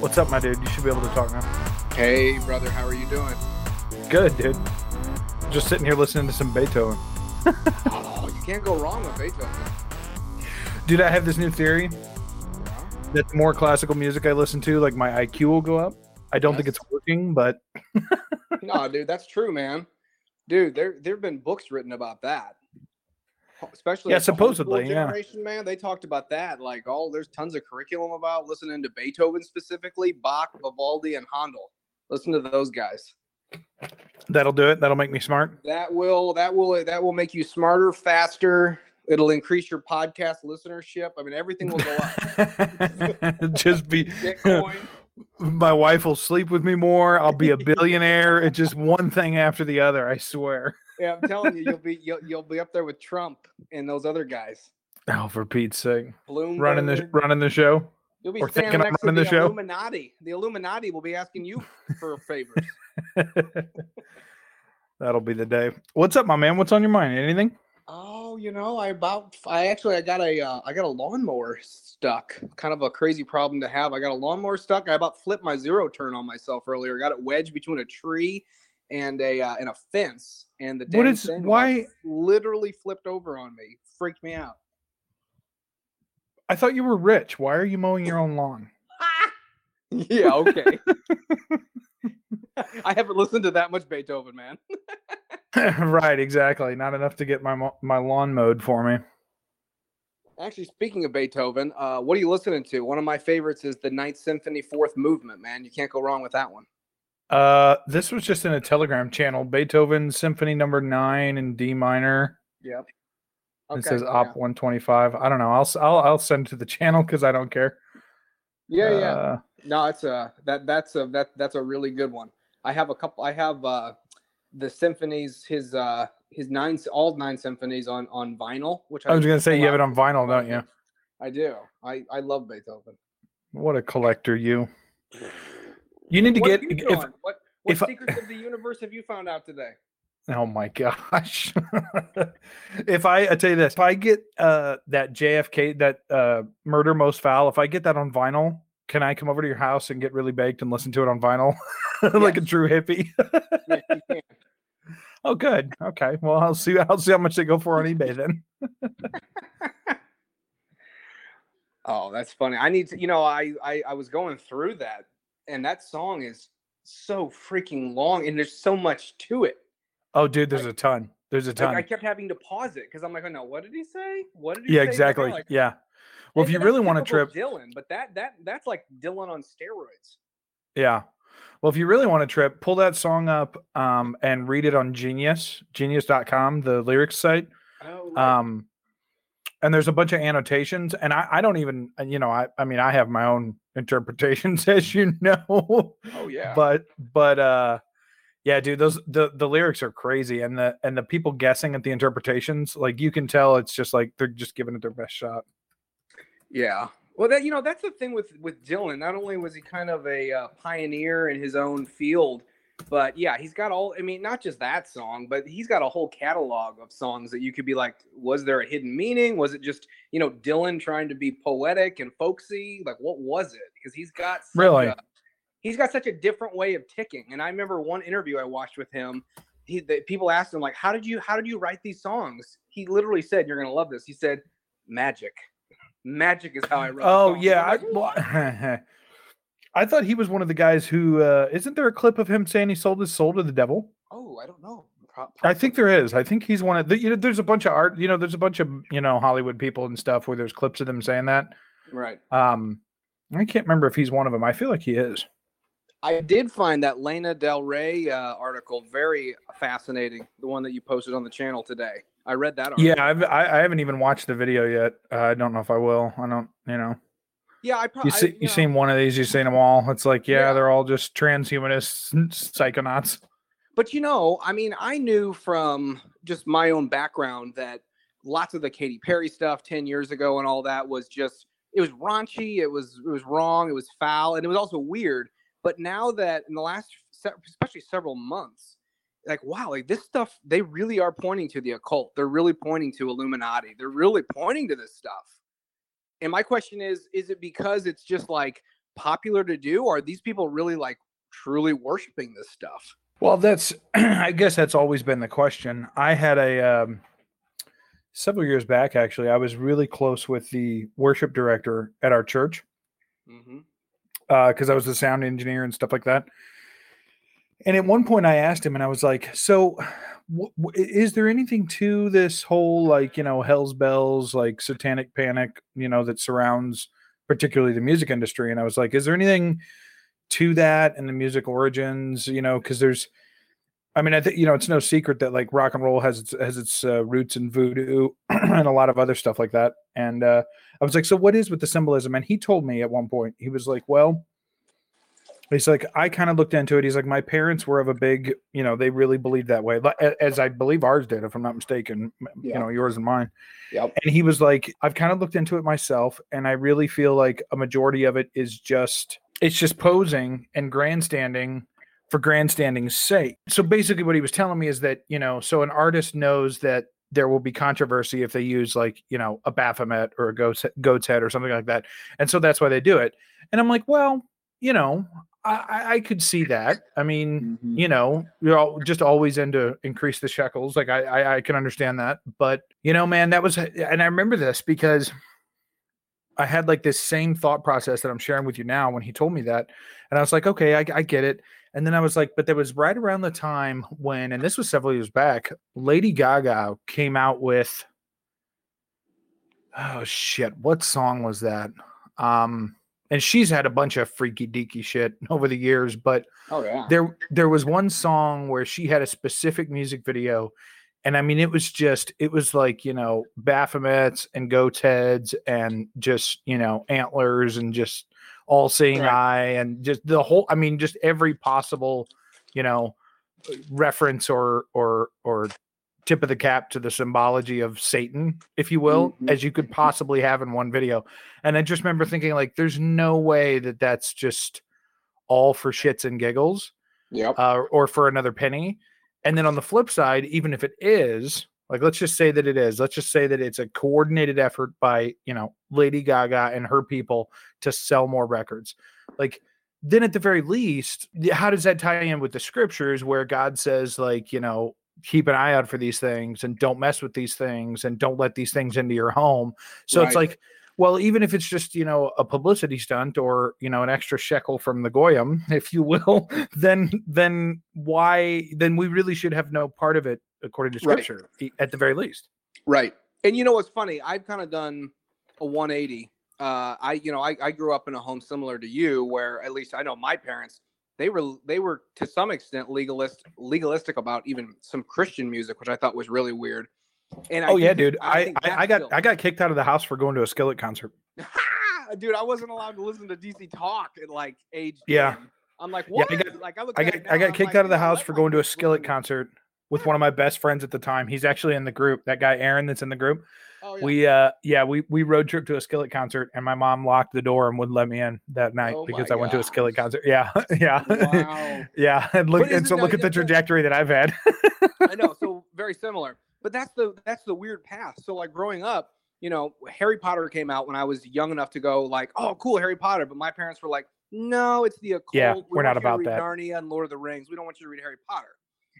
What's up, my dude? You should be able to talk now. Hey, brother, how are you doing? Good, dude. Just sitting here listening to some Beethoven. Oh, you can't go wrong with Beethoven. Dude, I have this new theory that the more classical music I listen to, like my IQ will go up. I don't think it's working, but No, dude, that's true, man. Dude, there there've been books written about that. Especially Yeah, supposedly, yeah. generation, man. They talked about that. Like, oh, there's tons of curriculum about listening to Beethoven specifically, Bach, Vivaldi, and Handel. Listen to those guys. that'll do it. That'll make me smart. That will that will that will make you smarter, faster. It'll increase your podcast listenership. I mean, everything will go up. just be Bitcoin. my wife will sleep with me more. I'll be a billionaire. It's just one thing after the other, I swear. Yeah, I'm telling you, you'll be you'll, you'll be up there with Trump and those other guys. Oh, for Pete's sake. Bloomberg. Running the running the show. You'll be or standing next to the, the show. Illuminati. The Illuminati will be asking you for favors. That'll be the day. What's up, my man? What's on your mind? Anything? oh, you know, I about I actually I got a uh, I got a lawnmower stuck. Kind of a crazy problem to have. I got a lawnmower stuck. I about flipped my zero turn on myself earlier. Got it wedged between a tree and a uh, and a fence. And the What thing why- literally flipped over on me. Freaked me out. I thought you were rich. Why are you mowing your own lawn? Yeah, okay. I haven't listened to that much Beethoven, man. right, exactly. Not enough to get my my lawn mowed for me. Actually, speaking of Beethoven, uh, what are you listening to? One of my favorites is the Ninth Symphony, Fourth Movement. Man, you can't go wrong with that one. Uh, this was just in a Telegram channel. Beethoven Symphony Number Nine in D minor. Yep. It says Op 125. I don't know. I'll I'll I'll send it to the channel because I don't care. Yeah, yeah. Uh, No, it's a that that's a that that's a really good one. I have a couple. I have uh, the symphonies, his uh, his nine all nine symphonies on on vinyl. Which I was gonna say you have it on vinyl, don't you? I do. I I love Beethoven. What a collector you. You need to What get if what what if I- secrets of the universe have you found out today? Oh my gosh. if I I tell you this, if I get uh that JFK that uh murder most foul, if I get that on vinyl, can I come over to your house and get really baked and listen to it on vinyl? like a true hippie. Can. oh good. Okay. Well I'll see I'll see how much they go for on eBay then. Oh, that's funny. I need to, you know, I, I I was going through that, and that song is so freaking long, and there's so much to it. Oh dude, there's a ton. There's a Like, ton. I kept having to pause it because I'm like, oh no, what did he say? What did he yeah? Exactly. like, yeah. Well, if you really want to trip, Dylan, but that that that's like Dylan on steroids. Yeah. Well, if you really want to trip, pull that song up um, and read it on Genius, genius.com, the lyrics site. Oh, right. Um, and there's a bunch of annotations, and I, I don't even, you know, I, I mean, I have my own interpretations, as you know, oh yeah. but, but, uh, yeah, dude, those the the lyrics are crazy, and the and the people guessing at the interpretations, like you can tell, it's just like they're just giving it their best shot. Yeah. Well, that you know, that's the thing with with Dylan. Not only was he kind of a uh, pioneer in his own field, but yeah, he's got all. I mean, not just that song, but he's got a whole catalog of songs that you could be like, was there a hidden meaning? Was it just you know Dylan trying to be poetic and folksy? Like, what was it? Because he's got Really? a- he's got such a different way of ticking. And I remember one interview I watched with him. He the, people asked him like, how did you how did you write these songs? He literally said, "You're gonna love this." He said, "Magic." Magic is how I wrote. Oh songs." yeah, I, well, I thought he was one of the guys who uh, isn't there a clip of him saying he sold his soul to the devil? Oh, I don't know. Pro- I think there is. I think he's one of the, you know. There's a bunch of art. You know, there's a bunch of you know Hollywood people and stuff where there's clips of them saying that. Right. Um, I can't remember if he's one of them. I feel like he is. I did find that Lana Del Rey uh, article very fascinating. The one that you posted on the channel today. I read that. Article. Yeah, I've, I I haven't even watched the video yet. Uh, I don't know if I will. I don't. You know. Yeah, I probably You see, you seen one of these? you've seen them all? It's like, yeah, Yeah. they're all just transhumanists, psychonauts. But you know, I mean, I knew from just my own background that lots of the Katy Perry stuff 10 years ago and all that was just it was raunchy, it was it was wrong, it was foul, and it was also weird. But now that in the last especially several months, like wow, like this stuff they really are pointing to the occult. They're really pointing to Illuminati. They're really pointing to this stuff. And my question is is it because it's just like popular to do or are these people really like truly worshiping this stuff? Well, that's I guess that's always been the question. I had a um, several years back actually. I was really close with the worship director at our church Mhm. because I was the sound engineer and stuff like that. And at one point, I asked him, and I was like, "So, is there anything to this whole like you know hell's bells, like satanic panic, you know, that surrounds particularly the music industry?" And I was like, "Is there anything to that and the music origins? You know, because there's." I mean, I think you know it's no secret that like rock and roll has its has its uh, roots in voodoo and a lot of other stuff like that. And uh, I was like, so what is with the symbolism? And he told me at one point, he was like, well, he's like, I kind of looked into it. He's like, my parents were of a big, you know, they really believed that way, as I believe ours did, if I'm not mistaken, m- you know, yours and mine. Yep. And he was like, I've kind of looked into it myself, and I really feel like a majority of it is just, it's just posing and grandstanding for grandstanding's sake. So basically, what he was telling me is that, you know, so an artist knows that there will be controversy if they use like, you know, a Baphomet or a goat's, goat's head or something like that. And so that's why they do it. And I'm like, well, you know, I, I- could see that. I mean, Mhm. you know, you're all just always into increase the shekels. Like I, I, I can understand that. But you know, man, that was, and I remember this because I had like this same thought process that I'm sharing with you now when he told me that. And I was like, okay, I, I get it. And then I was like, but there was right around the time when, and this was several years back, Lady Gaga came out with, oh shit, what song was that? Um, and she's had a bunch of freaky deaky shit over the years, but Oh yeah. there there was one song where she had a specific music video and i mean it was just it was like you know baphomets and goat's heads and just you know antlers and just all seeing Right. eye and just the whole i mean just every possible you know reference or or or tip of the cap to the symbology of satan if you will Mhm. as you could possibly have in one video and i just remember thinking like there's no way that that's just all for shits and giggles Yep. uh, or for another penny. And then on the flip side, even if it is, like let's just say that it is, let's just say that it's a coordinated effort by, you know, Lady Gaga and her people to sell more records. Like then at the very least, how does that tie in with the scriptures where God says like, you know, keep an eye out for these things and don't mess with these things and don't let these things into your home. So it's like well, even if it's just you know a publicity stunt or you know an extra shekel from the goyim, if you will, then then why then we really should have no part of it according to scripture e- at the very least. Right. And you know what's funny? I've kind of done a 180. Uh, I, you know, I, I grew up in a home similar to you, where at least I know my parents, they were they were to some extent legalist legalistic about even some Christian music, which I thought was really weird. And I oh yeah, dude, I think I, I got still- I got kicked out of the house for going to a Skillet concert. dude, I wasn't allowed to listen to DC Talk at like age. Yeah. 10. I'm like, Yeah, what? I got- like I. I got now I got I'm kicked like, out of the house for going to a Skillet concert with one of my best friends at the time. He's actually in the group. That guy Aaron that's in the group. Oh, yeah. We uh yeah, we we road trip to a Skillet concert and my mom locked the door and wouldn't let me in that night Oh because I went to a Skillet concert. Yeah. Yeah. Wow. yeah. And look and so look at the trajectory that I've had. I know, so very similar. But that's the that's the weird path. So like growing up, you know, Harry Potter came out when I was young enough to go like, oh, cool, Harry Potter. But my parents were like, no, it's the occult. Yeah, We we're not about that. Narnia and Lord of the Rings. We don't want you to read Harry Potter.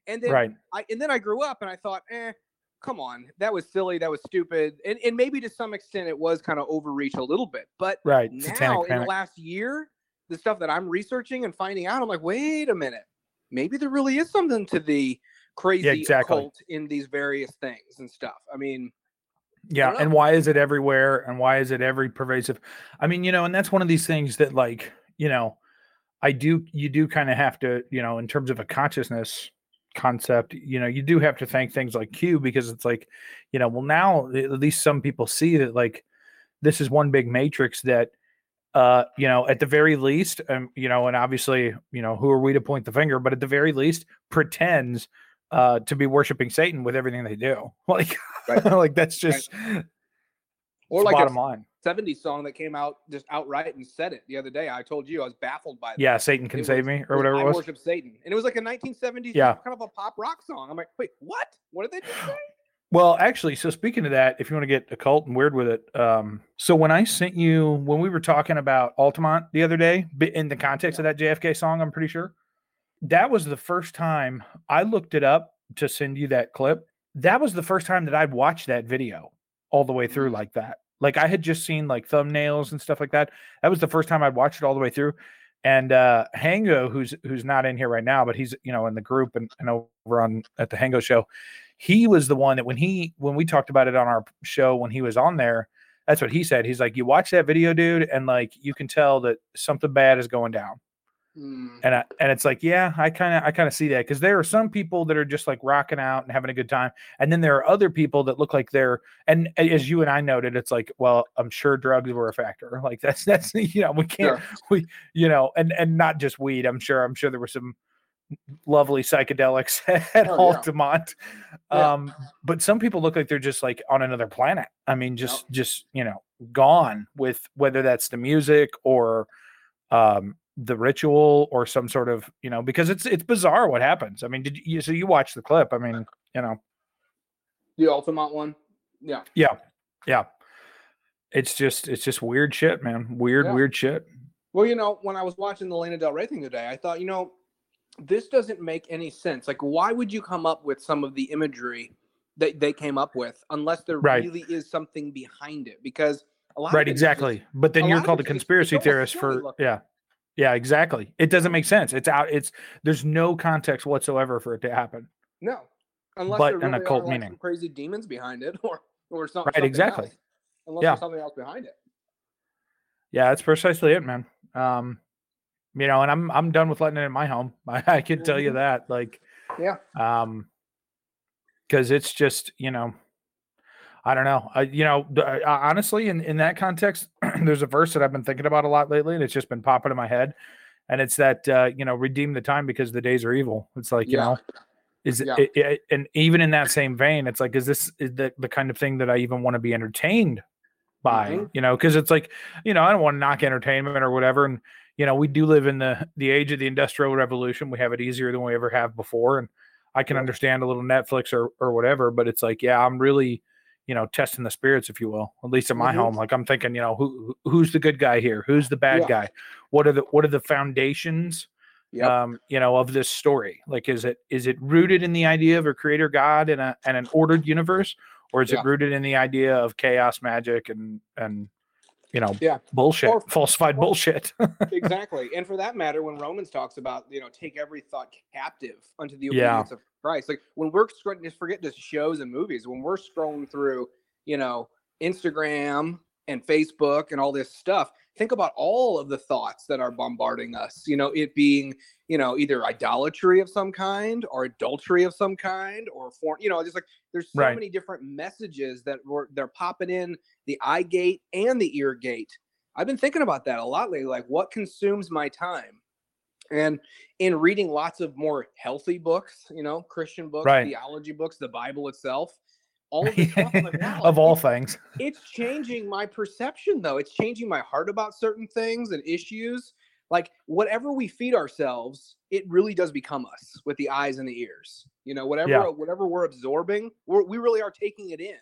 And then right. I and then I grew up and I thought, eh, come on, that was silly, that was stupid, and and maybe to some extent it was kind of overreach a little bit. But Right. now Satanic in the last year, the stuff that I'm researching and finding out, I'm like, wait a minute, maybe there really is something to the crazy exactly. occult in these various things and stuff. I mean, Yeah, don't and why is it everywhere and why is it every pervasive? I mean, you know, and that's one of these things that like, you know, I do you do kind of have to, you know, in terms of a consciousness concept, you know, you do have to thank things like Q because it's like, you know, well now at least some people see that like this is one big matrix that uh, you know, at the very least, um, you know, and obviously, you know, who are we to point the finger? But at the very least, pretends uh, to be worshiping Satan with everything they do. Like, Right. like that's just Or like bottom a line. 70s song that came out just outright and said it the other day. I told you I was baffled by that. Yeah, Satan can It save was- me or whatever it was. I worship Satan. And it was like a 1970s Yeah. kind of a pop rock song. I'm like, wait, what? What did they just say? Well, actually, so speaking of that, if you want to get occult and weird with it, um, so when I sent you when we were talking about Altamont the other day, in the context of that JFK song, I'm pretty sure that was the first time I looked it up to send you that clip. That was the first time that I'd watched that video all the way through like that. Like I had just seen like thumbnails and stuff like that. That was the first time I'd watched it all the way through. And uh Hango, who's who's not in here right now, but he's you know in the group and, and over on at the Hango show, he was the one that when he when we talked about it on our show when he was on there, that's what he said. He's like, you watch that video, dude, and like you can tell that something bad is going down. Hmm. And I, and it's like, yeah, I kind of I kind of see that because there are some people that are just like rocking out and having a good time, and then there are other people that look like they're and as you and I noted, it's like, well, I'm sure drugs were a factor. Like that's that's you know we can't Sure. we you know and and not just weed. I'm sure I'm sure there were some lovely psychedelics at Oh. Altamont. Yeah. Um, but some people look like they're just like on another planet. I mean, just just you know, gone with whether that's the music or um the ritual or some sort of you know because it's it's bizarre what happens. I mean, did you so you watch the clip? I mean, you know, The Altamont one? Yeah. yeah, yeah. It's just it's just weird shit, man. Weird, Yeah. weird shit. Well, you know, when I was watching the Lana Del Rey thing today, I thought, you know, this doesn't make any sense. Like, why would you come up with some of the imagery that they came up with unless there Right. really is something behind it? Because a lot Right, of it is just- exactly. But then you're called a it's just- it's conspiracy theorist for yeah. Yeah, exactly. It doesn't make sense. It's out it's there's no context whatsoever for it to happen. no, unless but there an occult are, like, meaning. crazy demons behind it, or or some, Right, something exactly. else. Unless Yeah. there's something else behind it. Yeah, that's precisely it, man. Um, you know, and I'm I'm done with letting it in my home. I, I can tell you Mhm. that. Like, Yeah. um, because it's just you know, I don't know. I you know, I- I- honestly, in in that context, there's a verse that I've been thinking about a lot lately, and it's just been popping in my head, and it's that uh, you know, redeem the time because the days are evil. It's like you Yeah. know. Is Yeah. it, it, and even in that same vein, it's like, is this is the, the kind of thing that I even want to be entertained by? Mhm. You know, because it's like, you know, I don't want to knock entertainment or whatever. And you know, we do live in the the age of the industrial revolution. We have it easier than we ever have before, and I can understand a little Netflix or or whatever. But it's like, yeah, I'm really, you know, testing the spirits, if you will. At least in my Mhm. home, like I'm thinking, you know, who who- who's the good guy here? Who's the bad Yeah. guy? What are the what are the foundations? Yep. um, you know, of this story? Like, is it is it rooted in the idea of a creator God and a and an ordered universe, or is Yeah. it rooted in the idea of chaos, magic, and and you know, Yeah. bullshit, Or- falsified or- bullshit? exactly. And for that matter, when Romans talks about, you know, take every thought captive unto the Yeah. obedience of Christ, like when we're scrolling, just forget just shows and movies, when we're scrolling through, you know, Instagram and Facebook and all this stuff, think about all of the thoughts that are bombarding us, you know, it being, you know, either idolatry of some kind or adultery of some kind or for, you know, just like there's so Right. many different messages that were they're popping in the eye gate and the ear gate. I've been thinking about that a lot lately. Like, what consumes my time? And in reading lots of more healthy books, you know, Christian books, Right. theology books, the Bible itself, all of this stuff, I'm like, wow, of all it's, things, it's changing my perception, though. It's changing my heart about certain things and issues. Like, whatever we feed ourselves, it really does become us with the eyes and the ears. You know, whatever Yeah. whatever we're absorbing, we're, we really are taking it in.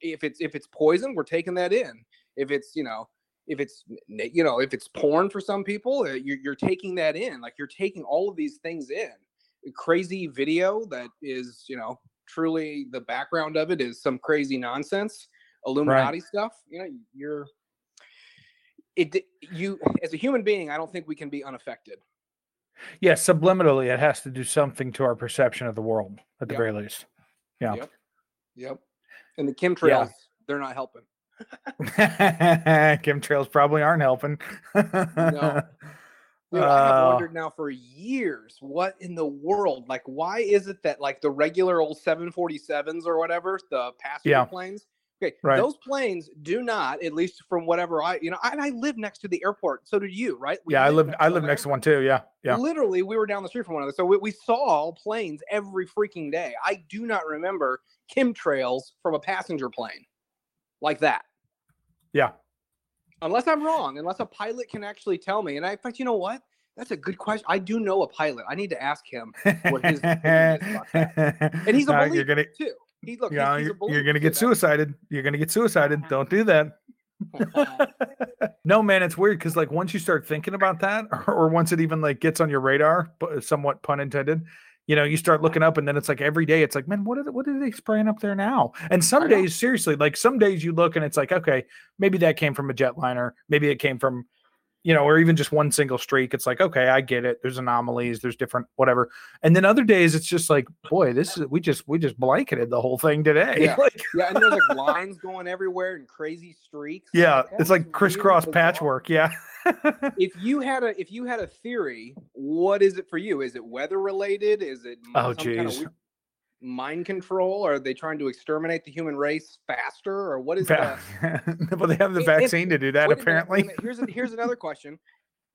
If it's if it's poison, we're taking that in. If it's you know if it's you know if it's porn for some people uh, you're, you're taking that in like you're taking all of these things in A crazy video that is you know truly the background of it is some crazy nonsense illuminati stuff you know you're it you as a human being i don't think we can be unaffected yeah, subliminally, it has to do something to our perception of the world, at the Yep. very least. Yeah. Yep. yep and the chemtrails they're not helping Chemtrails probably aren't helping. Dude, I have Uh, wondered now for years what in the world, like, why is it that like the regular old 747s or whatever, the passenger Yeah. planes, Okay, Right. those planes do not, at least from whatever I, you know, and I live next to the airport. So did you, right? We Yeah, I live I live next to one too. Yeah. Yeah. Literally, we were down the street from one another, so we, we saw planes every freaking day. I do not remember chemtrails from a passenger plane like that. Yeah. Unless I'm wrong, unless a pilot can actually tell me. And I, in fact, you know what? That's a good question. I do know a pilot. I need to ask him what his opinion is about that. And he's a Nah, believer you're gonna too. He look, yeah, he's, he's you're, you're gonna get suicided. You're gonna get suicided. Uh-huh. Don't do that. no, man, it's weird because like once you start thinking about that, or, or once it even like gets on your radar, but somewhat pun intended, you know, you start looking up, and then it's like every day, it's like, man, what are they, what are they spraying up there now? And some days, seriously, like some days you look and it's like, okay, maybe that came from a jetliner, maybe it came from, you know, or even just one single streak. It's like, okay, I get it. There's anomalies, there's different whatever. And then other days, it's just like, boy, this is we just we just blanketed the whole thing today. Yeah. like, yeah, and there's like lines going everywhere and crazy streaks. yeah, That's oh, it's like crisscross patchwork. Yeah. If you had a if you had a theory, what is it for you? Is it weather related? Is it Oh, some kind of geez. mind control? Are they trying to exterminate the human race faster, or what is the? well, they have the It- vaccine to do that, Wait a wait apparently. Here's a, here's another question: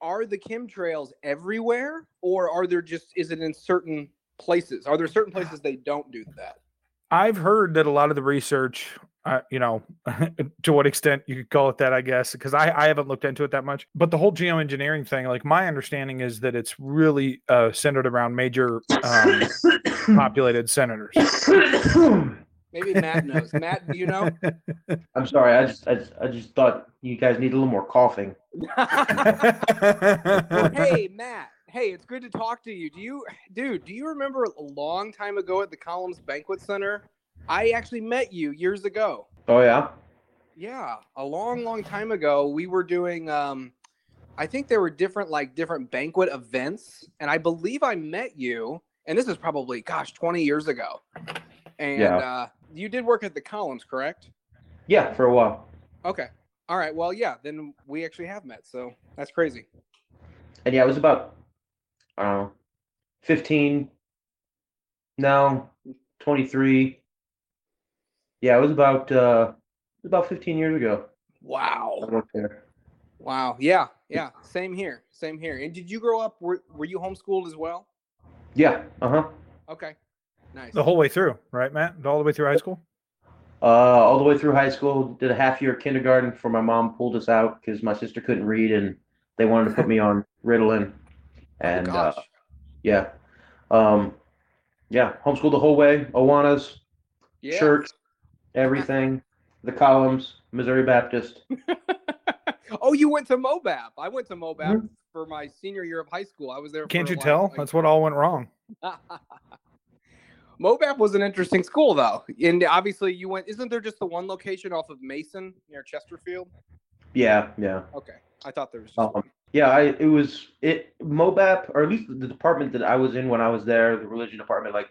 Are the chemtrails everywhere, or are there just is it in certain places? Are there certain places they don't do that? I've heard that a lot of the research, uh, you know, to what extent you could call it that, I guess, because I, I haven't looked into it that much. But the whole geoengineering thing, like my understanding is that it's really uh, centered around major um, populated senators. Maybe Matt knows. Matt, do you know? I'm sorry. I just, I just, I just thought you guys need a little more coughing. hey Matt. Hey, it's good to talk to you. Do you, dude? Do you remember a long time ago at the Columns Banquet Center? I actually met you years ago. Oh yeah. Yeah, a long, long time ago, we were doing. um I think there were different, like, different banquet events, and I believe I met you. And this is probably, gosh, twenty years ago. And Yeah. uh, you did work at the Columns, correct? Yeah, for a while. Okay. All right. Well, yeah. Then we actually have met. So that's crazy. And yeah, it was about, I don't know, 15. No, 23. Yeah, it was about, uh, it was about 15 years ago. I Wow. worked there. Wow. Yeah. Yeah. Same here. Same here. And did you grow up? Were Were you homeschooled as well? Yeah. Uh huh. Okay. Nice. the whole way through, right, Matt? All the way through high school? Uh, all the way through high school, did a half year of kindergarten before my mom pulled us out because my sister couldn't read and they wanted to put me on Ritalin. And oh, uh, gosh. yeah, um, yeah, homeschooled the whole way. Awanas, yeah. church, everything, the columns, Missouri Baptist. oh, you went to Mobap. I went to Mobap Mhm. for my senior year of high school. I was there. Can't for, you like, tell? a- That's what all went wrong. Mobap was an interesting school, though, and obviously you went. Isn't there just the one location off of Mason near Chesterfield? Yeah, yeah. Okay, I thought there was just Um. Yeah, I it was it Mobap or at least the department that I was in when I was there, the religion department. Like,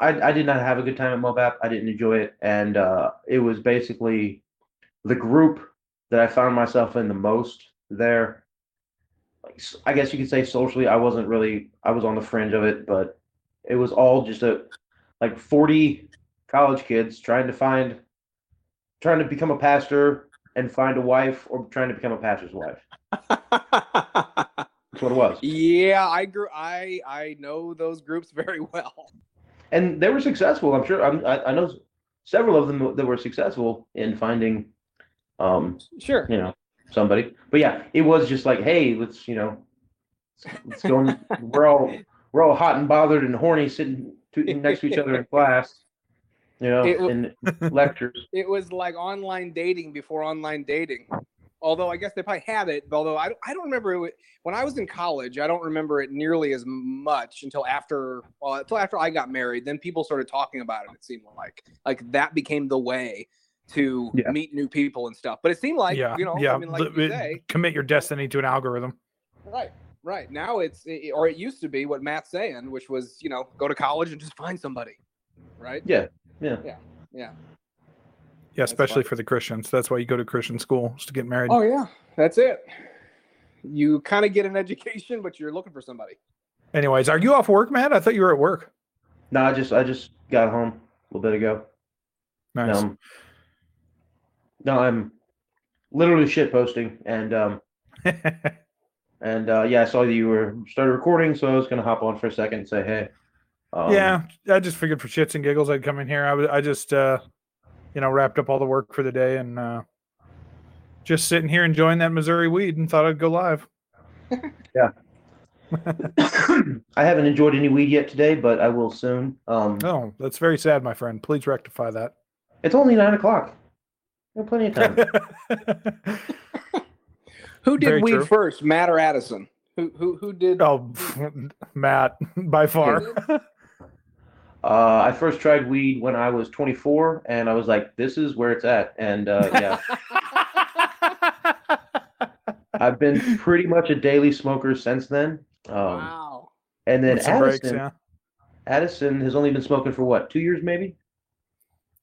I I did not have a good time at Mobap. I didn't enjoy it, and uh, it was basically the group that I found myself in the most there. Like, I guess you could say socially, I wasn't really. I was on the fringe of it, but it was all just a like forty college kids trying to find, trying to become a pastor and find a wife, or trying to become a pastor's wife. That's what it was. yeah, I grew. I I know those groups very well. And they were successful. I'm sure. I'm, I, I know several of them that were successful in finding, um, Sure. you know, somebody. But yeah, it was just like, hey, let's, you know, let's go. and- we're all we're all hot and bothered and horny sitting to, next to each other in class, you know, It in lectures. It was like online dating before online dating. Although I guess they probably had it. Although I, I don't remember it when I was in college. I don't remember it nearly as much until after well until after I got married. Then people started talking about it. It seemed like like that became the way to Yeah. meet new people and stuff. But it seemed like yeah, you know yeah. I mean like li- you say commit your destiny to an algorithm. right right now it's it, or it used to be what Matt's saying, which was you know go to college and just find somebody, right? Yeah, yeah. yeah yeah. Yeah, especially fine. for the Christians. That's why you go to Christian school is to get married. Oh yeah, that's it. You kind of get an education, but you're looking for somebody. Anyways, are you off work, Matt? I thought you were at work. No, I just I just got home a little bit ago. Nice. Um, No, I'm literally shit posting, and um, and uh, yeah, I saw that you were started recording, so I was gonna hop on for a second and say hey. Um, yeah, I just figured for shits and giggles I'd come in here. I was I just uh you know wrapped up all the work for the day and uh just sitting here enjoying that Missouri weed and thought I'd go live. Yeah. I haven't enjoyed any weed yet today, but I will soon. Um, Oh, that's very sad, my friend. Please rectify that. It's only nine o'clock. We have plenty of time. Who did Very weed true. first, Matt or Addison? Who who who did? oh, Matt, by far. Uh, I first tried weed when I was 24, and I was like, "This is where it's at." And uh, yeah, I've been pretty much a daily smoker since then. Um, wow. And then Addison, breaks, yeah. Addison has only been smoking for what, two years maybe?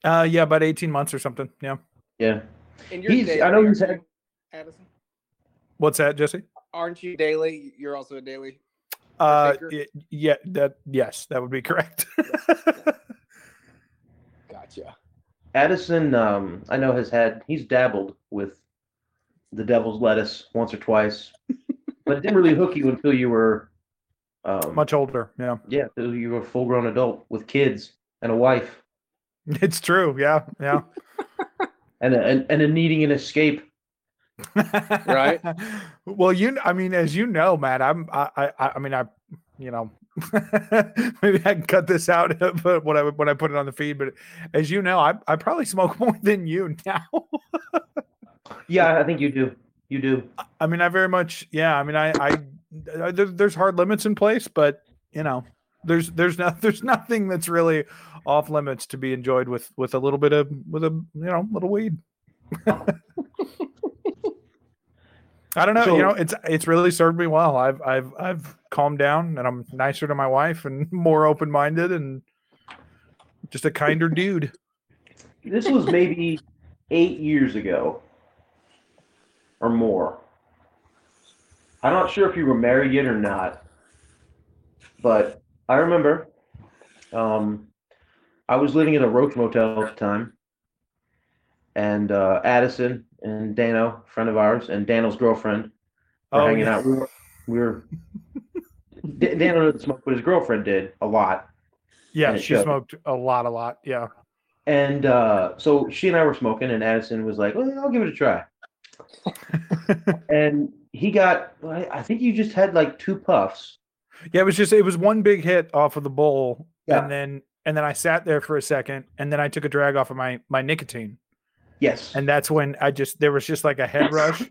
Uh, yeah, about 18 months or something. Yeah. Yeah. And you're He's- daily, I know he's aren't had- Addison. What's that, Jesse? Aren't you daily? You're also a daily. Uh, Partaker? y- yeah, that yes, that would be correct. Gotcha. Addison, um, I know has had he's dabbled with the devil's lettuce once or twice, but it didn't really hook you until you were um, Much older. Yeah, yeah, until you were a full grown adult with kids and a wife it's true. Yeah, yeah. and a, and, and a needing an escape. Right. well, you, kn- I mean, as you know, Matt, I'm, I, I, I mean, I, you know, maybe I can cut this out, but when I when I put it on the feed, but as you know, I, I probably smoke more than you now. Yeah, I think you do. You do. I mean, I very much, yeah. I mean, I, I, I there, there's hard limits in place, but you know, there's, there's not, there's nothing that's really off limits to be enjoyed with, with a little bit of, with a, you know, little weed. I don't know. So- you know, it's, it's really served me well. I've, I've, I've calmed down and I'm nicer to my wife and more open minded and just a kinder dude. This was maybe eight years ago or more. I'm not sure if you were married yet or not, but I remember um, I was living in a Roach Motel at the time, and uh, Addison and Dano, friend of ours, and Dano's girlfriend were Oh, hanging yeah. out. We were, we were D- Dano didn't smoke, but his girlfriend did a lot. Yeah. She showed. smoked a lot, a lot. Yeah. And uh, so she and I were smoking, and Addison was like, well, I'll give it a try. and he got, I I think you just had like two puffs. Yeah, it was just it was one big hit off of the bowl, Yeah. and then and then I sat there for a second, and then I took a drag off of my my nicotine, Yes. and that's when I just there was just like a head rush,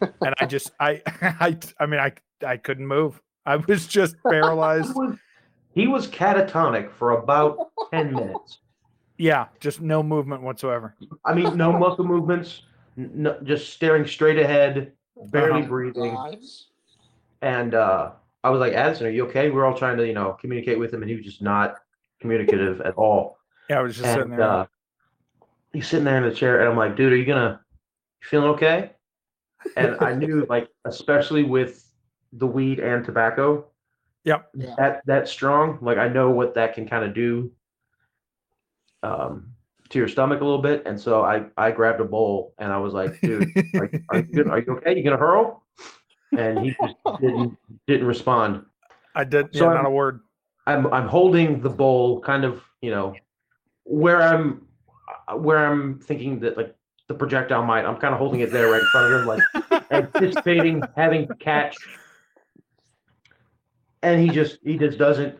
and I just I I I mean I I couldn't move. I was just he, paralyzed. was, he was catatonic for about 10 minutes. Yeah, just no movement whatsoever. I mean, no muscle movements, no, just staring straight ahead, barely Uh-huh. breathing. And uh, I was like, Addison, are you okay? We are all trying to, you know, communicate with him, and he was just not communicative at all. Yeah, I was just sitting there. uh, he's sitting there in the chair, and I'm like, dude, are you gonna you feeling okay? And I knew, like, especially with the weed and tobacco, Yep. that that strong, like, I know what that can kind of do um, to your stomach a little bit. And so I I grabbed a bowl, and I was like, dude, are, are you good? Are you okay? You gonna hurl? And he just didn't didn't respond. I did. so yeah, I'm- not a word. I'm I'm holding the bowl kind of, you know, where I'm where I'm thinking that like the projectile might. I'm kind of holding it there right in front of him, like anticipating having to catch. And he just he just doesn't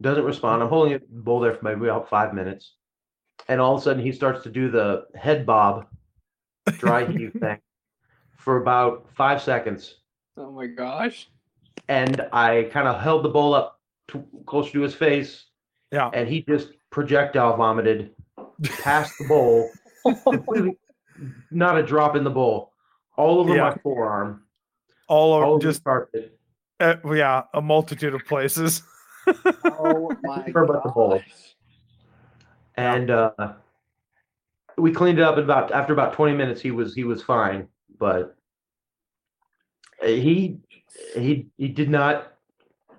doesn't respond. I'm holding it bowl there for maybe about five minutes, and all of a sudden he starts to do the head bob, dry heave thing, for about five seconds Oh my gosh. and I kind of held the bowl up to, closer to his face, Yeah. and he just projectile vomited past the bowl, not a drop in the bowl, all over Yeah. my forearm, All over all over just the carpet. uh, yeah, a multitude of places. Oh my Forgot about the bowl. and uh, we cleaned it up in about after about 20 minutes. He was he was fine, but he he he did not.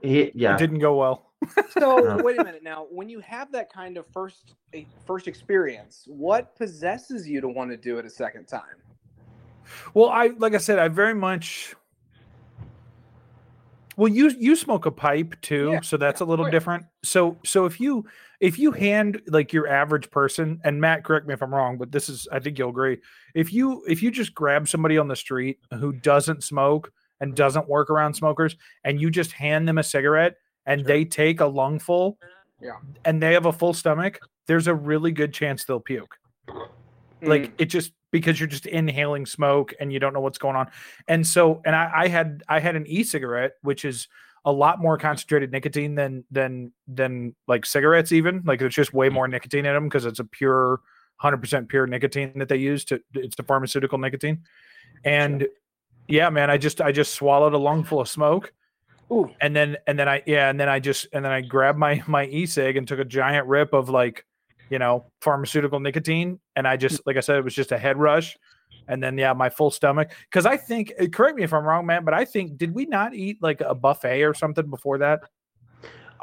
He yeah It didn't go well. So uh-huh. wait a minute now. When you have that kind of first eh, first experience, what possesses you to want to do it a second time? Well, I like I said, I very much. Well, you you smoke a pipe too, Yeah, so that's a little oh, different. So so if you if you hand like your average person, and Matt, correct me if I'm wrong, but this is I think you'll agree. If you if you just grab somebody on the street who doesn't smoke and doesn't work around smokers, and you just hand them a cigarette and they take a lungful, Yeah. and they have a full stomach, there's a really good chance they'll puke. Like Mm. it just because you're just inhaling smoke and you don't know what's going on. And so and I, I had i had an e-cigarette which is a lot more concentrated nicotine than than than like cigarettes even. Like there's just way more nicotine in them because it's a pure 100% pure nicotine that they use to it's the pharmaceutical nicotine. And yeah man i just i just swallowed a lungful of smoke Ooh. and then and then i yeah and then i just and then i grabbed my my e-cig and took a giant rip of like you know pharmaceutical nicotine and i just like i said it was just a head rush and then yeah my full stomach because i think uh, correct me if i'm wrong man but i think did we not eat like a buffet or something before that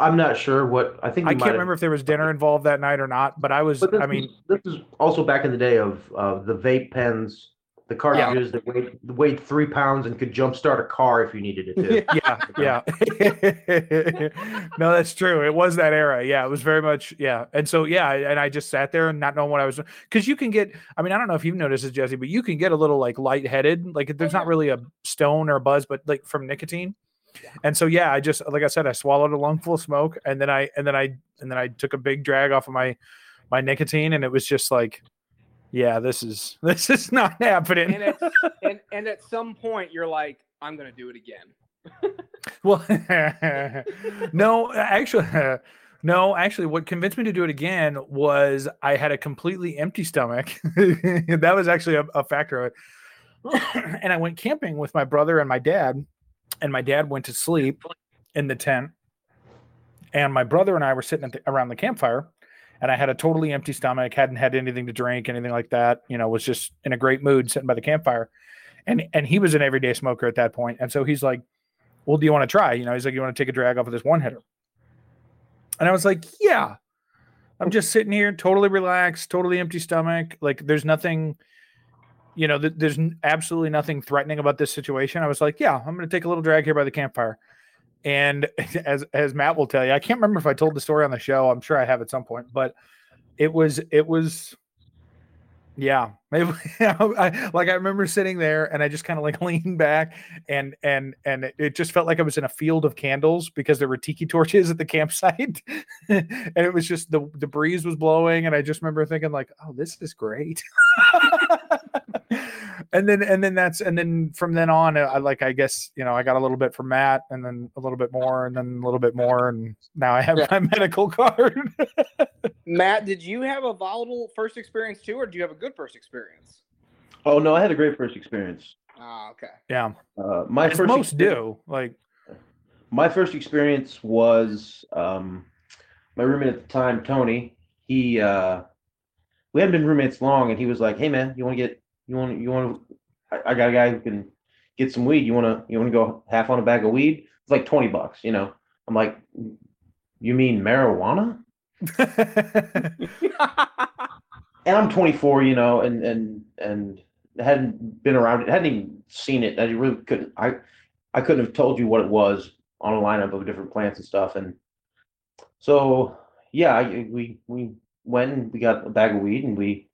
I'm not sure what I think. i can't have- remember if there was dinner involved that night or not but i was But this i mean was, this is also back in the day of uh, the vape pens, the cartridges that weighed, weighed three pounds and could jumpstart a car if you needed it to. yeah yeah. No that's true. It was that era. Yeah it was very much yeah. And so yeah and i just sat there and not knowing what i was because you can get i mean i don't know if you've noticed this jesse but you can get a little like lightheaded. Like there's not really a stone or a buzz but like from nicotine. And so yeah i just like i said i swallowed a lungful of smoke and then i and then i and then i took a big drag off of my my nicotine and it was just like yeah this is this is not happening and, at, and and at some point you're like, I'm gonna do it again. Well, no, actually, no, actually, what convinced me to do it again was I had a completely empty stomach. that was actually a, a factor of it. and I went camping with my brother and my dad, and my dad went to sleep in the tent. And my brother and I were sitting at the, around the campfire, and I had a totally empty stomach, hadn't had anything to drink, anything like that. You know, was just in a great mood sitting by the campfire. And and he was an everyday smoker at that point. and so he's like, well, do you want to try? You know, he's like, you want to take a drag off of this one hitter? And I was like, yeah. I'm just sitting here, totally relaxed, totally empty stomach. Like, there's nothing, you know, th- there's absolutely nothing threatening about this situation. I was like, yeah, I'm going to take a little drag here by the campfire. And as as Matt will tell you, I can't remember if I told the story on the show. I'm sure I have at some point, but it was it was yeah. Maybe I, like i remember sitting there and i just kind of like leaned back and and and it, it just felt like i was in a field of candles because there were tiki torches at the campsite. And it was just the the breeze was blowing and i just remember thinking like oh this is great and then and then that's and then from then on i like i guess you know i got a little bit from matt and then a little bit more and then a little bit more and now i have Yeah. my medical card Matt, did you have a volatile first experience too, or do you have a good first experience? Oh no, I had a great first experience. Ah, okay. yeah Uh, my as first most do like My first experience was um, my roommate at the time, Tony. He uh, we hadn't been roommates long, and he was like, "Hey man, you want to get you want you want to? I, I got a guy who can get some weed. You want to you want to go half on a bag of weed? It's like twenty bucks, you know." I'm like, "You mean marijuana?" And I'm 24, you know, and and and hadn't been around it, hadn't even seen it. I really couldn't. I I couldn't have told you what it was on a lineup of different plants and stuff. And so yeah, I, we we went and we got a bag of weed and we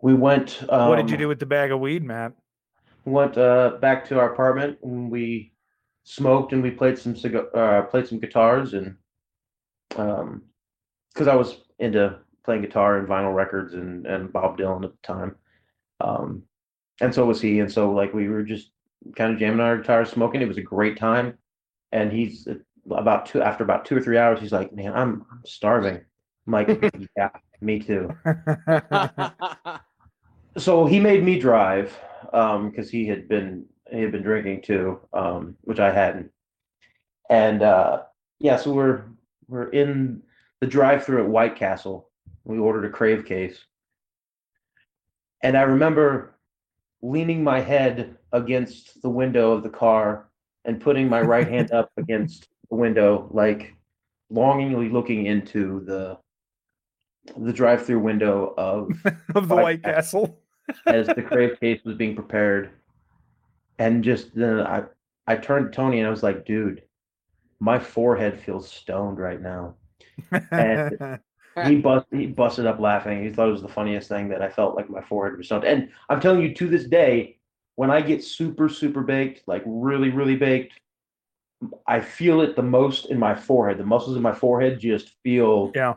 we went. Um, what did you do with the bag of weed matt went uh, back to our apartment and we smoked and we played some cigar, uh, played some guitars and um, because I was into playing guitar and vinyl records and and Bob Dylan at the time, um, and so was he. And so like we were just kind of jamming our guitars, smoking. It was a great time. And he's uh, about two after about two or three hours. He's like, "Man, I'm, I'm starving." I'm like, "Yeah, me too." so he made me drive um because he had been he had been drinking too um which i hadn't. And uh yeah so we're we're in the drive through at white castle. We ordered a crave case. And i remember leaning my head against the window of the car and putting my right hand up against the window like longingly looking into the the drive-through window of of the White White Castle. As the crave case was being prepared, and just then I I turned to Tony and I was like, dude, my forehead feels stoned right now. And- he bust he busted up laughing. He thought it was the funniest thing that I felt like my forehead was stoned. And I'm telling you, to this day, when I get super super baked, like really really baked, I feel it the most in my forehead. The muscles in my forehead just feel. yeah.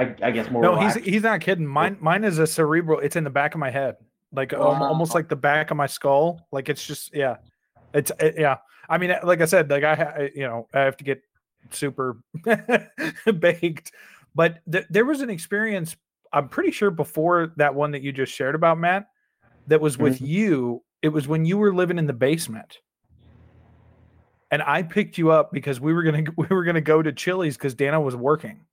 I, I guess more. No, he's relaxed. he's not kidding. Mine mine is a cerebral. It's in the back of my head, like um, al- almost like the back of my skull. Like it's just yeah, it's it, yeah. I mean, like I said, like I, you know I have to get super baked, but th- there was an experience. I'm pretty sure before that one that you just shared about Matt, that was with mm-hmm. you. It was when you were living in the basement. And I picked you up because we were gonna we were gonna go to Chili's because Dana was working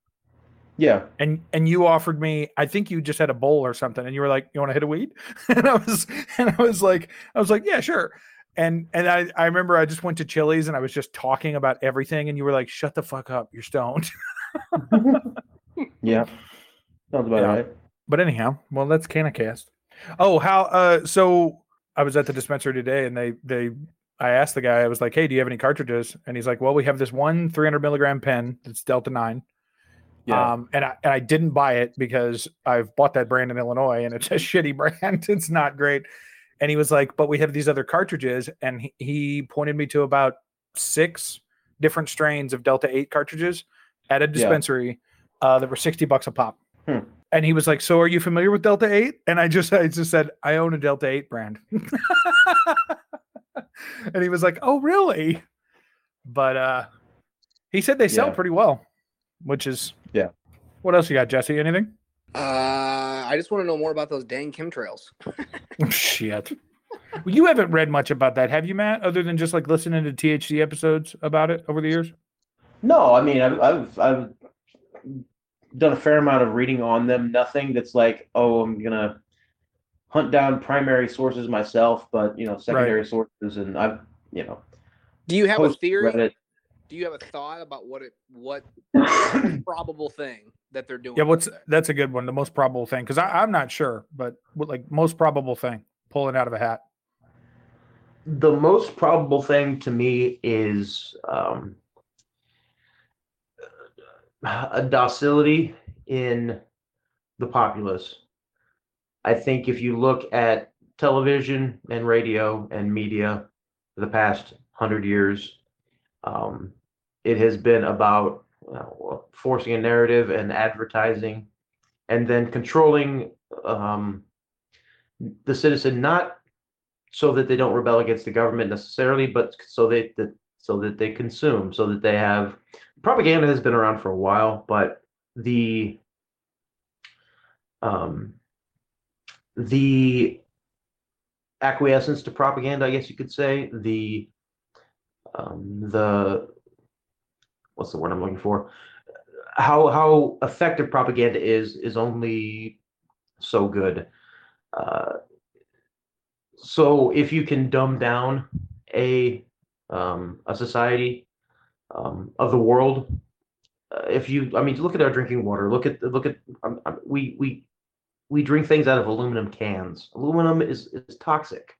yeah. and and you offered me i think you just had a bowl or something and you were like you want to hit a weed and i was and i was like i was like yeah sure and and i i remember i just went to chili's and i was just talking about everything and you were like shut the fuck up you're stoned Yeah. Sounds about Yeah. right. but anyhow well that's canacast oh how uh so i was at the dispensary today and they they i asked the guy i was like hey do you have any cartridges and he's like well we have this one 300 milligram pen that's delta 9 Yeah. Um, and I and I didn't buy it because I've bought that brand in Illinois and it's a shitty brand. It's not great. And he was like, but we have these other cartridges, and he, he pointed me to about six different strains of Delta 8 cartridges at a dispensary uh, that were 60 bucks a pop. Hmm. And he was like, So are you familiar with Delta 8? And I just I just said, I own a Delta 8 brand. and he was like, Oh, really? But uh he said they sell Yeah. pretty well, which is Yeah. What else you got, Jesse? Anything? Uh, I just want to know more about those dang chemtrails. Shit. Well, you haven't read much about that, have you, Matt? Other than just like listening to THC episodes about it over the years? No, I mean, I've, I've I've done a fair amount of reading on them. Nothing that's like, oh, I'm gonna hunt down primary sources myself, but you know, secondary sources, and I've you know, Do you have a theory? Reddit. Do you have a thought about what it what probable thing that they're doing? Yeah, what's that's a good one. The most probable thing, because I'm not sure, but what, like most probable thing, pulling out of a hat. The most probable thing to me is um, a docility in the populace. I think if you look at television and radio and media for the past hundred years, um, it has been about uh, forcing a narrative and advertising, and then controlling um, the citizen not so that they don't rebel against the government necessarily, but so they that so that they consume, so that they have propaganda has been around for a while, but the um the acquiescence to propaganda, I guess you could say, the um the what's the word I'm looking for? How how effective propaganda is is only so good. Uh, so if you can dumb down a um, a society um, of the world, uh, if you, I mean, look at our drinking water. Look at look at um, um, we we we drink things out of aluminum cans. Aluminum is is toxic,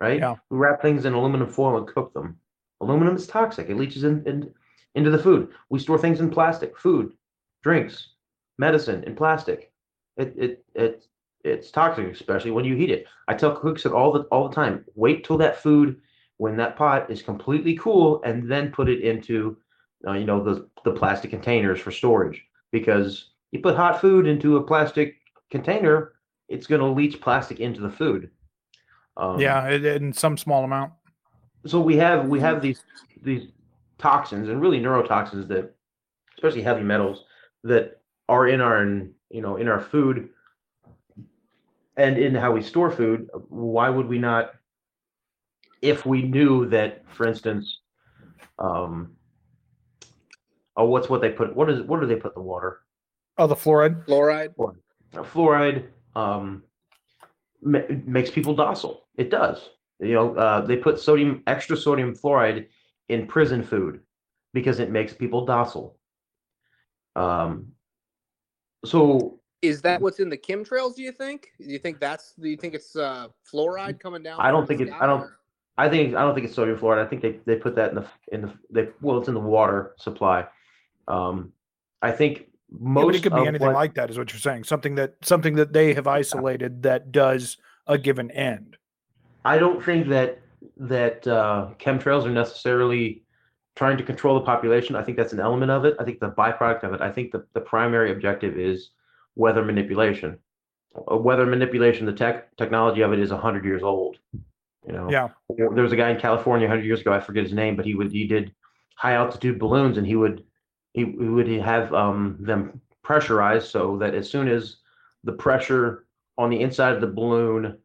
right? Yeah. We wrap things in aluminum foil and cook them. Aluminum is toxic. It leaches in, in into the food. We store things in plastic, food, drinks, medicine in plastic. It it it it's toxic, especially when you heat it. I tell cooks it all the all the time. Wait till that food, when that pot is completely cool, and then put it into, uh, you know, the the plastic containers for storage. Because you put hot food into a plastic container, it's going to leach plastic into the food. Um, yeah, it, in some small amount. so we have we have these these toxins and really neurotoxins that especially heavy metals that are in our you know in our food and in how we store food why would we not if we knew that for instance um oh what's what they put what is what do they put in the water Oh, the fluoride. Fluoride. uh, fluoride um, ma- makes people docile. It does. You know, uh, they put sodium, extra sodium fluoride in prison food because it makes people docile. Um, so Is that what's in the chemtrails? Do you think? Do you think that's? Do you think it's uh, fluoride coming down? I don't think it- I don't- I think I don't think it's sodium fluoride. I think they, they put that in the in the they well it's in the water supply. Um, I think most Yeah, it could be of anything what- like that, is what you're saying. Something that something that they have isolated that does a given end. I don't think that that uh, chemtrails are necessarily trying to control the population. I think that's an element of it. I think the byproduct of it. I think the, the primary objective is weather manipulation. Uh, Weather manipulation, the tech technology of it is hundred years old. You know, Yeah. there was a guy in California 100 years ago. I forget his name, but he would he did high altitude balloons, and he would he, he would have um, them pressurized so that as soon as the pressure on the inside of the balloon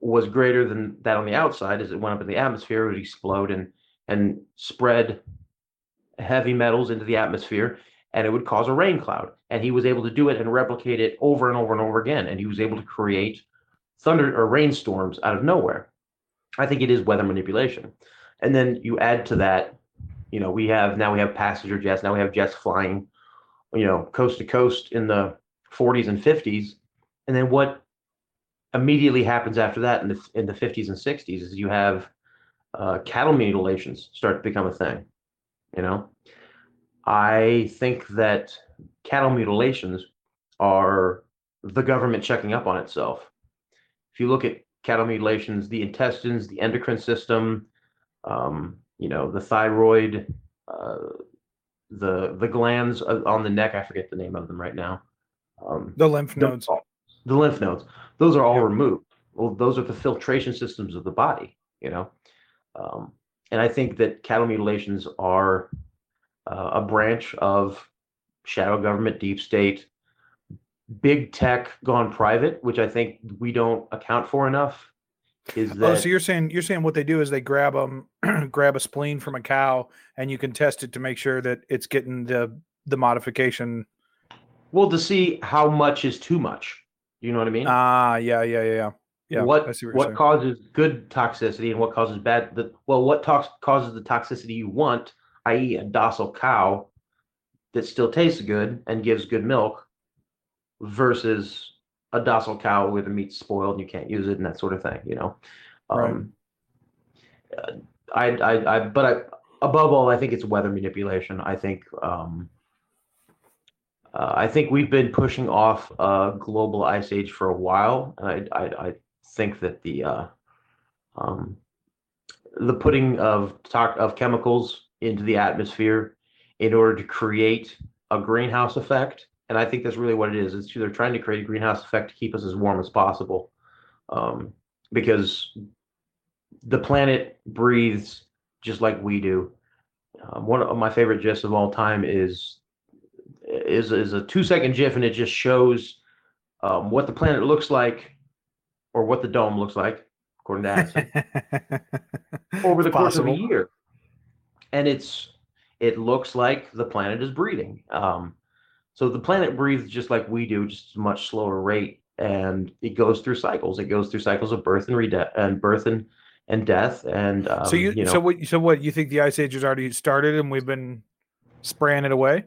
was greater than that on the outside, as it went up in the atmosphere, it would explode and and spread heavy metals into the atmosphere, and it would cause a rain cloud. And he was able to do it and replicate it over and over and over again, and he was able to create thunder or rainstorms out of nowhere. I think it is weather manipulation. And then you add to that, you know, we have now we have passenger jets, now we have jets flying, you know, coast to coast in the 40s and 50s. And then what immediately happens after that in the in the 50s and 60s is you have uh, cattle mutilations start to become a thing. You know, I think that cattle mutilations are the government checking up on itself if you look at cattle mutilations, the intestines, the endocrine system, um, you know, the thyroid, uh, the the glands on the neck, I forget the name of them right now. Um, The lymph nodes. all- the lymph nodes, those are all Yeah. removed. Well, those are the filtration systems of the body, you know. Um, and I think that cattle mutilations are uh, a branch of shadow government, deep state, big tech gone private, which I think we don't account for enough. Is that Oh, so you're saying you're saying what they do is they grab them, grab a spleen from a cow, and you can test it to make sure that it's getting the the modification. well to see how much is too much? You know what I mean? Ah, yeah, yeah, yeah, yeah. Yeah, what what, what, causes good toxicity and what causes bad the well what tox causes the toxicity you want i.e a docile cow that still tastes good and gives good milk versus a docile cow where the meat's spoiled and you can't use it and that sort of thing you know Right. um uh, I, I i but i above all i think it's weather manipulation i think um uh, I think we've been pushing off a global ice age for a while, and I, I, I think that the uh, um, the putting of talk of chemicals into the atmosphere in order to create a greenhouse effect, and I think that's really what it is. It's they're trying to create a greenhouse effect to keep us as warm as possible, um, because the planet breathes just like we do. Um, one of my favorite gifs of all time is is is a two second GIF, and it just shows um, what the planet looks like, or what the dome looks like, according to Addison, over the course of a year. And it's it looks like the planet is breathing. Um, so the planet breathes just like we do, just a much slower rate, and it goes through cycles. It goes through cycles of birth and rede- and birth and and death. And um, so you, you know, so what so what you think the ice age has already started and we've been spraying it away?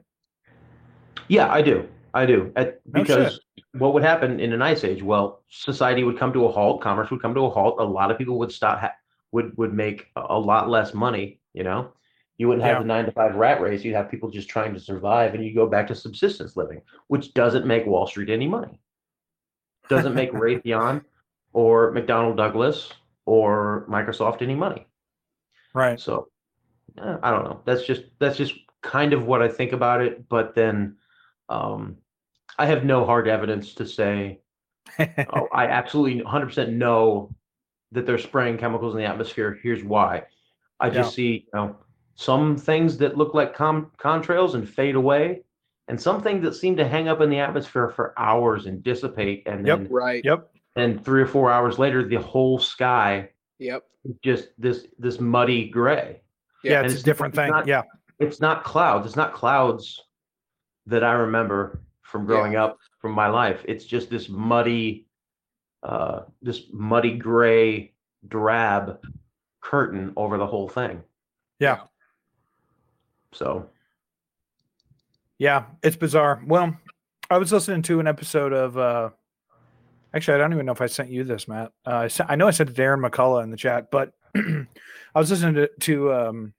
Yeah, I do. I do. At, No because what would happen in an ice age? Well, society would come to a halt. Commerce would come to a halt. A lot of people would stop. Ha- would would make a a lot less money. You know, you wouldn't have Yeah. the nine to five rat race. You'd have people just trying to survive, and you go back to subsistence living, which doesn't make Wall Street any money. Doesn't make Raytheon or McDonnell Douglas or Microsoft any money. Right. So eh, I don't know. That's just that's just kind of what I think about it. But then um, I have no hard evidence to say. Oh, I absolutely 100% know that they're spraying chemicals in the atmosphere. Here's why. I just see you know some things that look like com- contrails and fade away, and some things that seem to hang up in the atmosphere for hours and dissipate, and Yep. then Right. yep. and three or four hours later, the whole sky Yep. just this this muddy gray. Yeah, and it's a different it's thing. not- yeah. it's not clouds. It's not clouds that I remember from growing up from my life. It's just this muddy, uh, this muddy gray drab curtain over the whole thing. Yeah. So Yeah, it's bizarre. Well, I was listening to an episode of. uh Actually, I don't even know if I sent you this, Matt. Uh, I, sent, I know I sent it to Darren McCullough in the chat, but I was listening to, to um,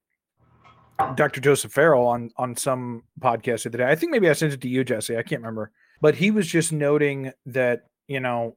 Dr. Joseph Farrell on on some podcast the other day. I think maybe I sent it to you, Jesse. I can't remember, but he was just noting that you know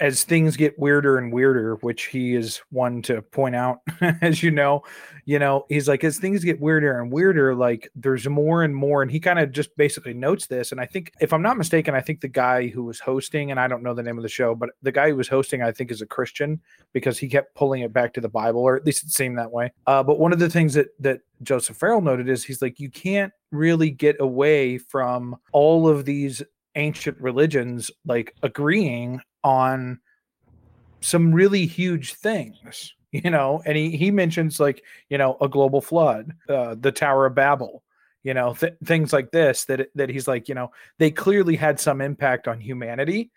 as things get weirder and weirder, which he is one to point out, as you know, you know, he's like, as things get weirder and weirder, like there's more and more. And he kind of just basically notes this. And I think, if I'm not mistaken, I think the guy who was hosting, and I don't know the name of the show, but the guy who was hosting, I think, is a Christian because he kept pulling it back to the Bible, or at least it seemed that way. Uh, but one of the things that that Joseph Farrell noted is he's like, you can't really get away from all of these ancient religions like agreeing on some really huge things you know? And he he mentions like you know a global flood uh, the tower of babel you know th- things like this that that he's like you know they clearly had some impact on humanity.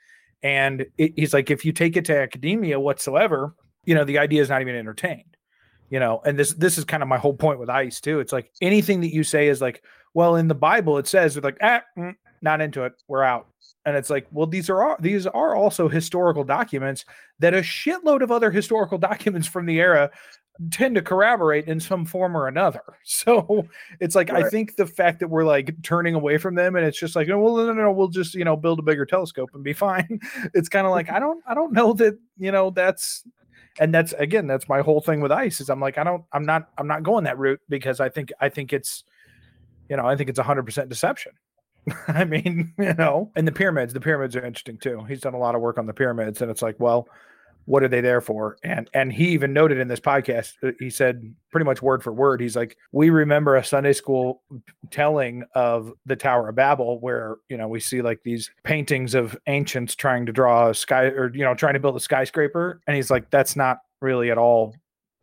And it, he's like if you take it to academia whatsoever you know the idea is not even entertained. You know and this this is kind of my whole point with ice too. It's like anything that you say is like well in the bible it says like ah, mm, not into it we're out. And it's like well these are these are also historical documents that a shitload of other historical documents from the era tend to corroborate in some form or another. So it's like right. i think the fact that we're like turning away from them and it's just like oh, well no, no no we'll just you know build a bigger telescope and be fine. It's kind of like i don't i don't know that you know that's and that's again that's my whole thing with ice is i'm like i don't i'm not i'm not going that route because i think i think it's you know i think it's 100% deception I mean, you know, and the pyramids, the pyramids are interesting too. He's done a lot of work on the pyramids, and it's like, well, what are they there for? And and he even noted in this podcast, uh, he said pretty much word for word, he's like, we remember a Sunday school telling of the Tower of Babel, where you know we see like these paintings of ancients trying to draw a sky or you know trying to build a skyscraper, and he's like, that's not really at all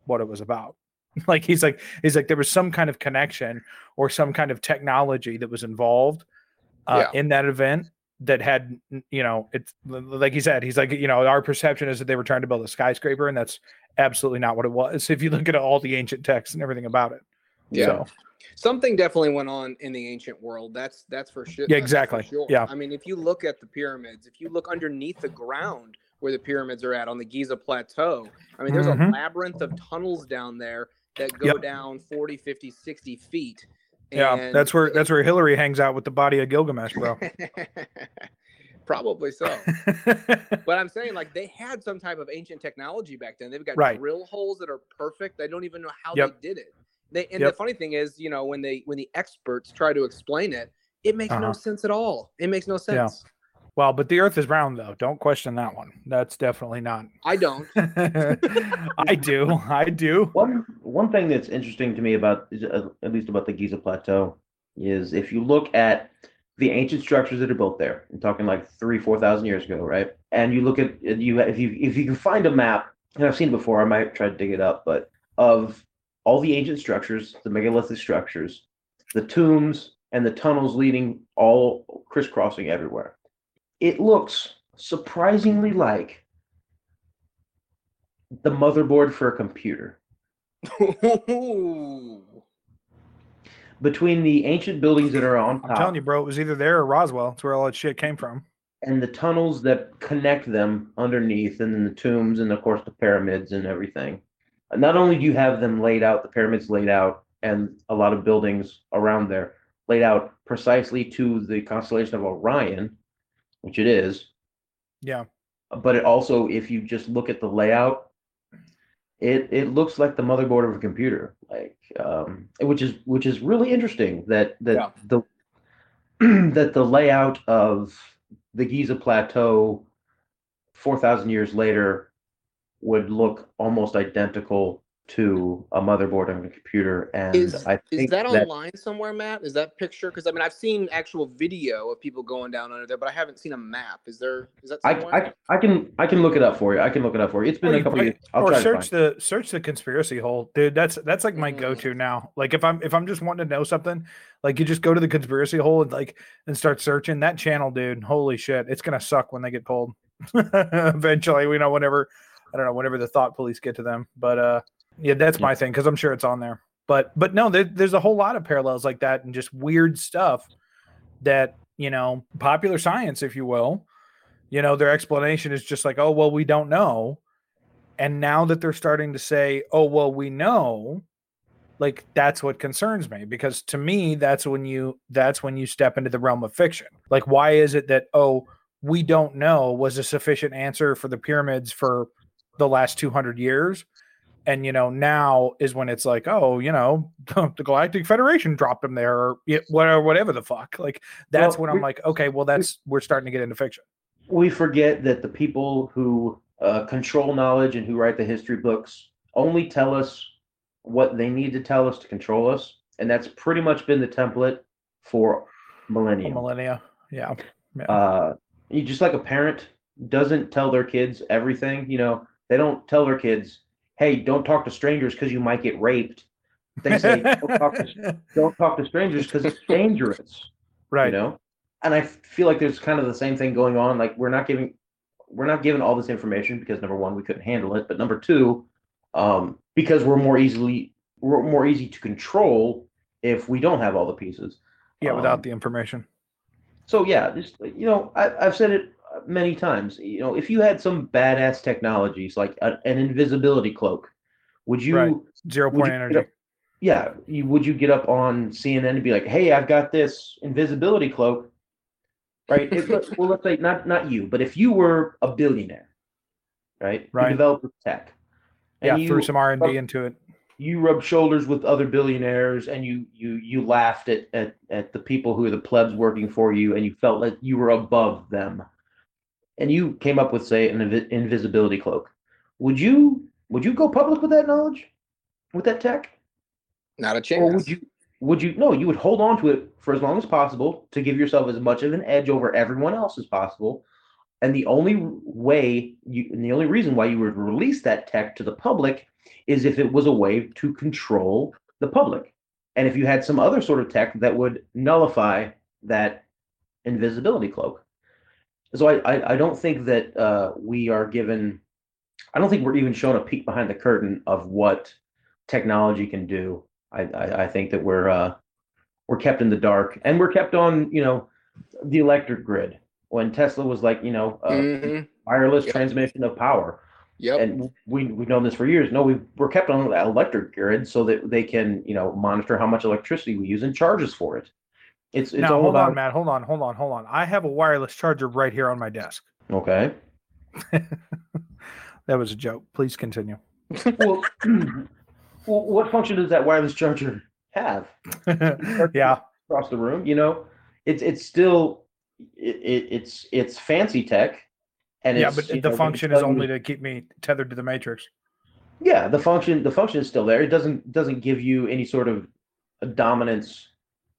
what it was about. like he's like he's like there was some kind of connection or some kind of technology that was involved uh, yeah. in that event that had you know it's like he said he's like you know our perception is that they were trying to build a skyscraper and that's absolutely not what it was if you look at all the ancient texts and everything about it yeah so. something definitely went on in the ancient world that's that's for sure yeah exactly sure. yeah i mean if you look at the pyramids if you look underneath the ground where the pyramids are at on the giza plateau i mean there's mm-hmm. a labyrinth of tunnels down there that go yep. down 40 50 60 feet yeah, that's where that's where Hillary hangs out with the body of Gilgamesh, bro. Probably so. but I'm saying like they had some type of ancient technology back then. They've got right. drill holes that are perfect. They don't even know how yep. they did it. They, and yep. the funny thing is, you know, when they when the experts try to explain it, it makes uh-huh. no sense at all. It makes no sense. Well, but the Earth is round, though. Don't question that one. That's definitely not. I don't. I do. I do. One one thing that's interesting to me about, uh, at least about the Giza Plateau, is if you look at the ancient structures that are built there. I'm talking like three, four thousand years ago, right? And you look at you if you if you can find a map, and I've seen it before. I might try to dig it up, but of all the ancient structures, the megalithic structures, the tombs, and the tunnels leading all crisscrossing everywhere it looks surprisingly like the motherboard for a computer. Between the ancient buildings that are on top, I'm telling you, bro, it was either there or Roswell. That's where all that shit came from. And the tunnels that connect them underneath, and then the tombs, and of course the pyramids and everything. Not only do you have them laid out, the pyramids laid out, and a lot of buildings around there laid out precisely to the constellation of Orion, which it is. Yeah. But it also, if you just look at the layout, it it looks like the motherboard of a computer, like um, which is which is really interesting that that yeah. the that the layout of the Giza Plateau four thousand years later would look almost identical to a motherboard on a computer and is, I is that online somewhere matt? Is that picture? Because i mean i've seen actual video of people going down under there but i haven't seen a map. Is there is that I, I, I can i can look it up for you. I can look it up for you. It's been or a couple years. I'll or search the search the conspiracy hole. Dude that's that's like my mm. go-to now. Like if i'm if i'm just wanting to know something like you just go to the conspiracy hole and like and start searching. That channel dude holy shit it's gonna suck when they get pulled. Eventually we know whenever i don't know whenever the thought police get to them. But uh yeah, that's my thing because I'm sure it's on there. but but no, there, there's a whole lot of parallels like that and just weird stuff that you know popular science, if you will. You know, their explanation is just like, oh well, we don't know. And now that they're starting to say, oh well, we know, like that's what concerns me because to me that's when you that's when you step into the realm of fiction like why is it that oh we don't know was a sufficient answer for the pyramids for the last 200 years and you know now is when it's like oh you know the galactic federation dropped them there or whatever whatever the fuck like that's Well, when i'm like okay well that's we're starting to get into fiction we forget that the people who uh, control knowledge and who write the history books only tell us what they need to tell us to control us, and that's pretty much been the template for millennia. millennia yeah Uh, you just like a parent doesn't tell their kids everything. You know, they don't tell their kids, "Hey, don't talk to strangers because you might get raped." They say, "Don't talk to, don't talk to strangers because it's dangerous." right you know and i feel like there's kind of the same thing going on like we're not giving we're not given all this information because number one we couldn't handle it but number two um because we're more easily we're more easy to control if we don't have all the pieces yeah without um, the information so yeah just you know I, i've said it many times you know if you had some badass technologies like a, an invisibility cloak would you Right. zero point you energy up- yeah, you, would you get up on CNN and be like, "Hey, I've got this invisibility cloak," right? If, well, let's say not not you, but if you were a billionaire, right? Right. You developed this tech, yeah you threw some r&d into it you rubbed shoulders with other billionaires, and you you you laughed at at at the people who are the plebs working for you, and you felt like you were above them, and you came up with say an invi- invisibility cloak. Would you would you go public with that knowledge, with that tech? Not a chance. Or would you would you no, you would hold on to it for as long as possible to give yourself as much of an edge over everyone else as possible. And the only way you and the only reason why you would release that tech to the public is if it was a way to control the public. And if you had some other sort of tech that would nullify that invisibility cloak. So I, I, I don't think that uh, we are given I don't think we're even shown a peek behind the curtain of what technology can do. I, I, I think that we're uh, we're kept in the dark, and we're kept on you know the electric grid when Tesla was like you know uh, Mhm. wireless Yep. transmission of power, Yep. and we we've known this for years. No, we we're kept on the electric grid so that they can you know monitor how much electricity we use and charge us for it. It's it's now all hold about on matt hold on hold on hold on i have a wireless charger right here on my desk okay. that was a joke please continue Well, well, what function does that wireless charger have? yeah across the room. You know, it's it's still it, it it's it's fancy tech, and yeah it's, but the know, function is only to keep me tethered to the matrix yeah the function the function is still there. It doesn't doesn't give you any sort of dominance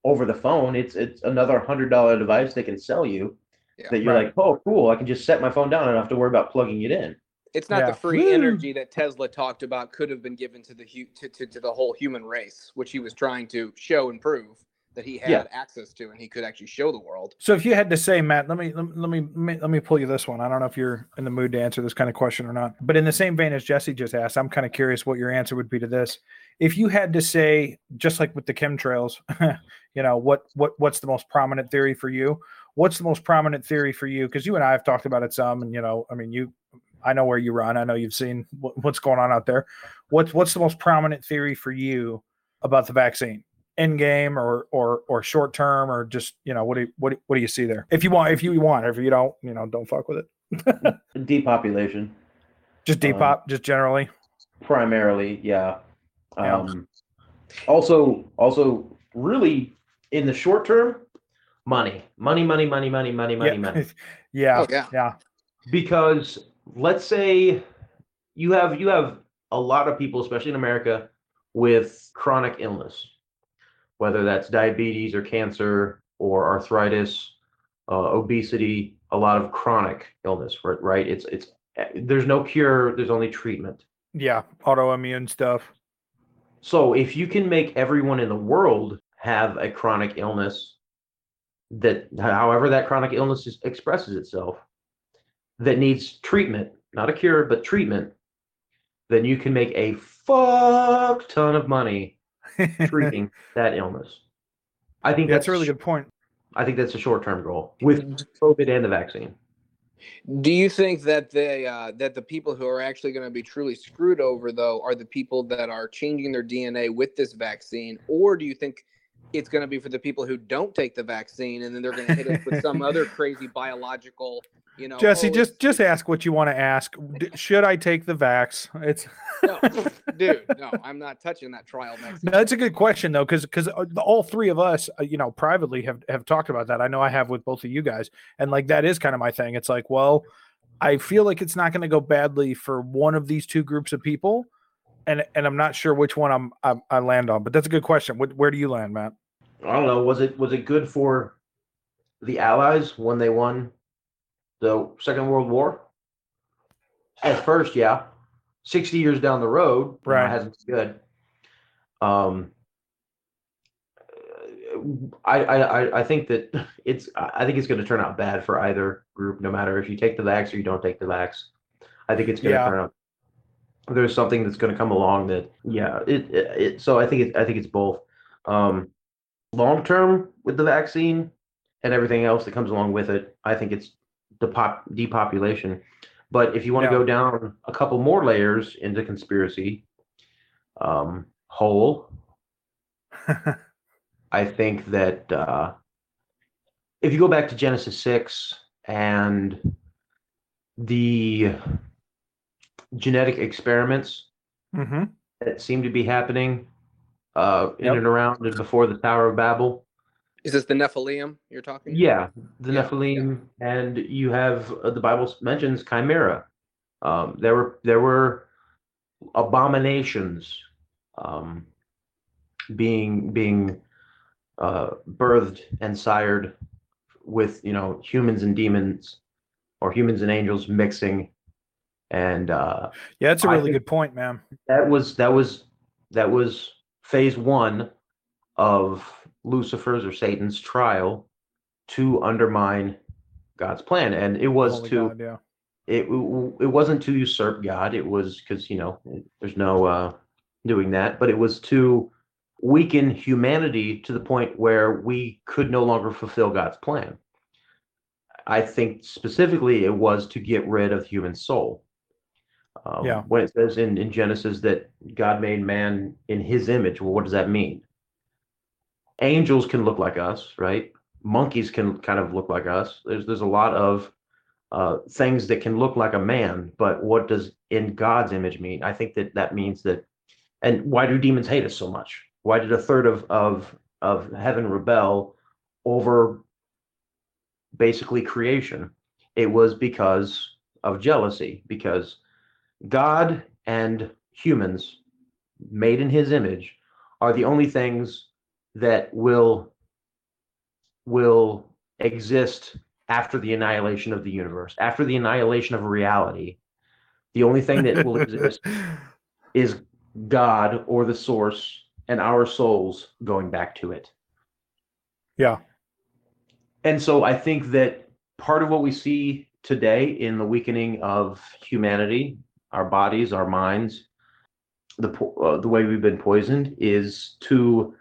over the phone. It's it's another hundred dollar device they can sell you Yeah. that you're Right. like, oh cool, I can just set my phone down and I don't have to worry about plugging it in. It's not Yeah. the free Woo. energy that Tesla talked about could have been given to the hu- to, to, to the whole human race, which he was trying to show and prove that he had Yeah. access to, and he could actually show the world. so if you had to say matt let me let me let me pull you this one i don't know if you're in the mood to answer this kind of question or not but in the same vein as jesse just asked i'm kind of curious what your answer would be to this if you had to say just like with the chemtrails you know what what what's the most prominent theory for you? What's the most prominent theory for you? Because you and i have talked about it some and you know i mean you i know where you run. I know you've seen what, what's going on out there. What's what's the most prominent theory for you about the vaccine? End game or or or short term or just you know what do you, what do, what do you see there? If you want if you want. If you don't you know don't fuck with it. Depopulation. Just Um, depop just generally? primarily, yeah. Yeah. Um, also, also, really, in the short term, money, money, money, money, money, money, money, yeah. money. yeah. Oh, yeah. yeah. Because let's say you have you have a lot of people especially in america with chronic illness whether that's diabetes or cancer or arthritis uh, obesity a lot of chronic illness right right? It's it's there's no cure there's only treatment. Yeah. Autoimmune stuff so if you can make everyone in the world have a chronic illness that however that chronic illness is, expresses itself that needs treatment, not a cure, but treatment, then you can make a fuck ton of money treating that illness. I think That's a really good point. I think that's a short-term goal with COVID and the vaccine. Do you think that the uh, that the people who are actually going to be truly screwed over though are the people that are changing their DNA with this vaccine, or do you think it's going to be for the people who don't take the vaccine and then they're going to hit us with some other crazy biological, you know? Jesse, oh, just just ask what you want to ask. D- should I take the vax? It's no, dude, no, I'm not touching that trial vaccine. No, that's a good question though, because because all three of us, uh, you know, privately have have talked about that. I know I have with both of you guys, and like that is kind of my thing. It's like, well, I feel like it's not going to go badly for one of these two groups of people, and and I'm not sure which one I'm, i I land on. But that's a good question. Where, where do you land, Matt? I don't know. Was it was it good for the Allies when they won the Second World War? At first, yeah. Sixty years down the road, Right. hasn't been good. Um, I, I I- think that it's I I think it's going to turn out bad for either group, no matter if you take the vax or you don't take the vax. I think it's going to Yeah. turn out. There's something that's going to come along that yeah it, it, it so I think it, I think it's both. Um, long term with the vaccine and everything else that comes along with it, I think it's depop- depopulation. But if you want to Yeah. go down a couple more layers into conspiracy, um, whole, I think that uh, if you go back to Genesis 6 and the genetic experiments mm-hmm. that seem to be happening uh, in Yep. and around and before the Tower of Babel, Is this the Nephilim you're talking? Yeah, the Yeah, Nephilim, and you have uh, the Bible mentions chimera. Um, there were there were abominations um, being being uh, birthed and sired with you know humans and demons or humans and angels mixing, and uh, Yeah, that's a really good point, man. that was that was that was phase one of Lucifer's or Satan's trial to undermine God's plan, and it was Holy to God, yeah. it it wasn't to usurp God. It was because you know there's no uh, doing that, but it was to weaken humanity to the point where we could no longer fulfill God's plan. I think specifically it was to get rid of the human soul. Um, Yeah. When it says in, in Genesis that God made man in his image, well, what does that mean? Angels can look like us, right? Monkeys can kind of look like us. There's there's a lot of uh, things that can look like a man, but what does in God's image mean? I think that that means that. And why do demons hate us so much? Why did a third of of of heaven rebel over basically creation? It was because of jealousy, because God and humans made in his image are the only things that will will exist after the annihilation of the universe after the annihilation of reality the only thing that will exist is god or the source and our souls going back to it Yeah. and so i think that part of what we see today in the weakening of humanity our bodies our minds the uh, the way we've been poisoned is to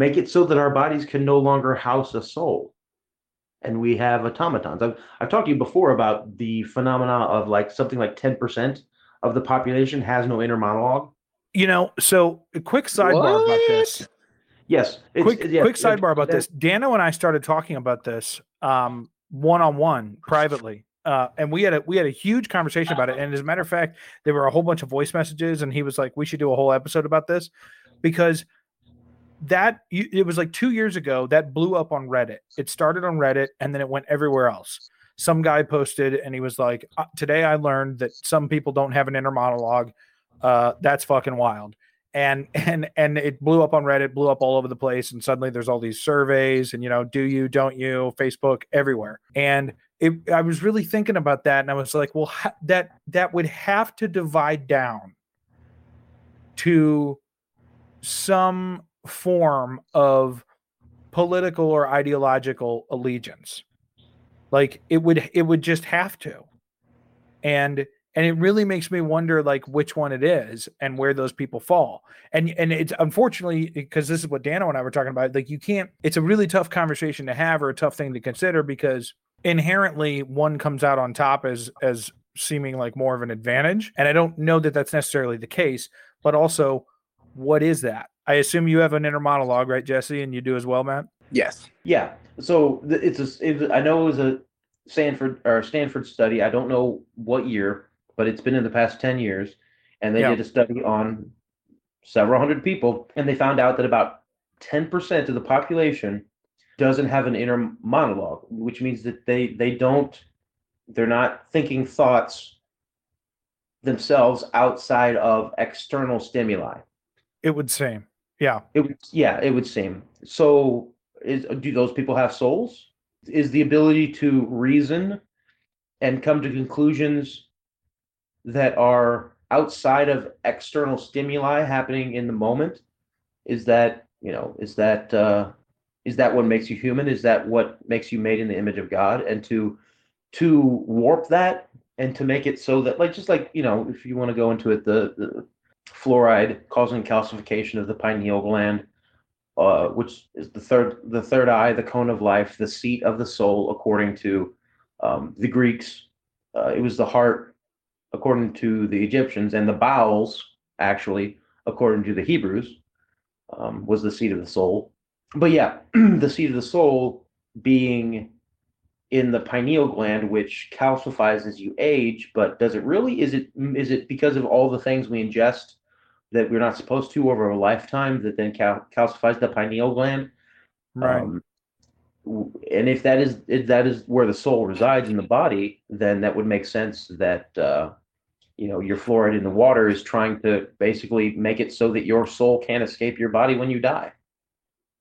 make it so that our bodies can no longer house a soul and we have automatons i've, I've talked to you before about the phenomena of like something like 10% of the population has no inner monologue You know, so a quick sidebar about this. yes it's- quick yes, quick it's- sidebar about this. Dano and I started talking about this um one on one privately. Uh, and we had a we had a huge conversation about it. And as a matter of fact, there were a whole bunch of voice messages, and he was like, "We should do a whole episode about this," because that it was like two years ago that blew up on Reddit. It started on Reddit, and then it went everywhere else. Some guy posted, and he was like, "Uh, "Today I learned that some people don't have an inner monologue. Uh, that's fucking wild." and and and it blew up on reddit blew up all over the place and suddenly there's all these surveys and you know do you don't you facebook everywhere and it, i was really thinking about that and i was like well ha- that that would have to divide down to some form of political or ideological allegiance. Like it would it would just have to. And and it really makes me wonder like which one it is and where those people fall. And and it's unfortunately because this is what dano and i were talking about like you can't it's a really tough conversation to have or a tough thing to consider because inherently one comes out on top as as seeming like more of an advantage. And i don't know that that's necessarily the case but also what is that i assume you have an inner monologue right jesse and you do as well matt Yes. Yeah. So it's a. It, I know it was a Stanford or Stanford study. I don't know what year, but it's been in the past ten years, and they Yeah. did a study on several hundred people, and they found out that about ten percent of the population doesn't have an inner monologue, which means that they they don't. They're not thinking thoughts themselves outside of external stimuli. It would seem yeah It would, yeah, it would seem. So, is do those people have souls? Is the ability to reason and come to conclusions that are outside of external stimuli happening in the moment? Is that you know? Is that uh, is that what makes you human? Is that what makes you made in the image of God? And to to warp that and to make it so that like just like you know, if you want to go into it, the, the fluoride causing calcification of the pineal gland, uh, which is the third the third eye, the cone of life, the seat of the soul, according to um, the Greeks. Uh, it was the heart, according to the Egyptians, and the bowels, actually, according to the Hebrews, um, was the seat of the soul. But yeah, the seat of the soul being in the pineal gland, which calcifies as you age, but does it really? Is it is it because of all the things we ingest that we're not supposed to over a lifetime that then cal- calcifies the pineal gland? right Um, and if that is if that is where the soul resides in the body, then that would make sense that uh, you know your fluoride in the water is trying to basically make it so that your soul can't escape your body when you die.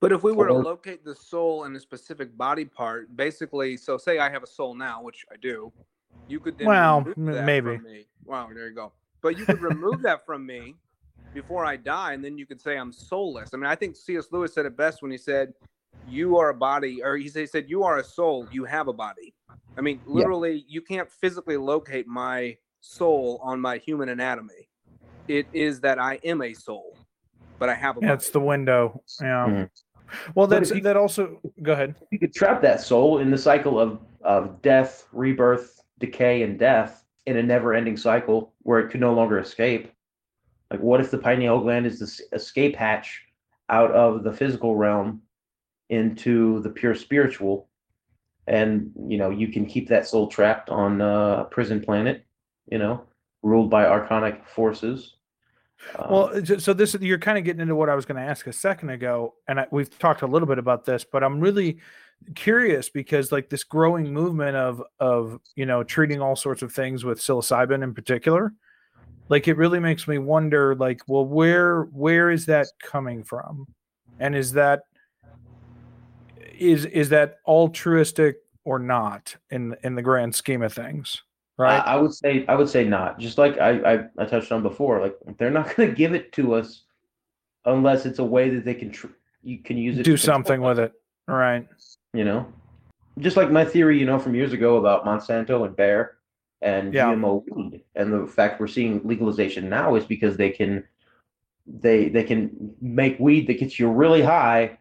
But if we were to locate the soul in a specific body part, basically, so say I have a soul now, which I do, you could then Well, that maybe. from me. Wow, there you go. But you could remove that from me before I die, and then you could say I'm soulless. I mean, I think C.S. Lewis said it best when he said, "You are a body," or he said, "You are a soul. You have a body." I mean, literally, you can't physically locate my soul on my human anatomy. It is that I am a soul, but I have a body. That's the window. Yeah. Mhm. Well, that's if you- that also. Go ahead. You could trap that soul in the cycle of of death, rebirth, decay, and death in a never-ending cycle where it could no longer escape. Like, what if the pineal gland is the s- escape hatch out of the physical realm into the pure spiritual, and you know you can keep that soul trapped on a prison planet, you know, ruled by archonic forces. Um, Well, so this you're kind of getting into what I was going to ask a second ago, and I, we've talked a little bit about this, but I'm really curious because like this growing movement of of you know treating all sorts of things with psilocybin in particular, like it really makes me wonder, like, well, where where is that coming from, and is that is is that altruistic or not in in the grand scheme of things, right? I, I would say I would say not. Just like I, I, I touched on before, like they're not going to give it to us unless it's a way that they can tr- you can use it Do something with it, right? You know, just like my theory, you know, from years ago about Monsanto and Bayer and Yeah. GMO weed, and the fact we're seeing legalization now is because they can they they can make weed that gets you really high,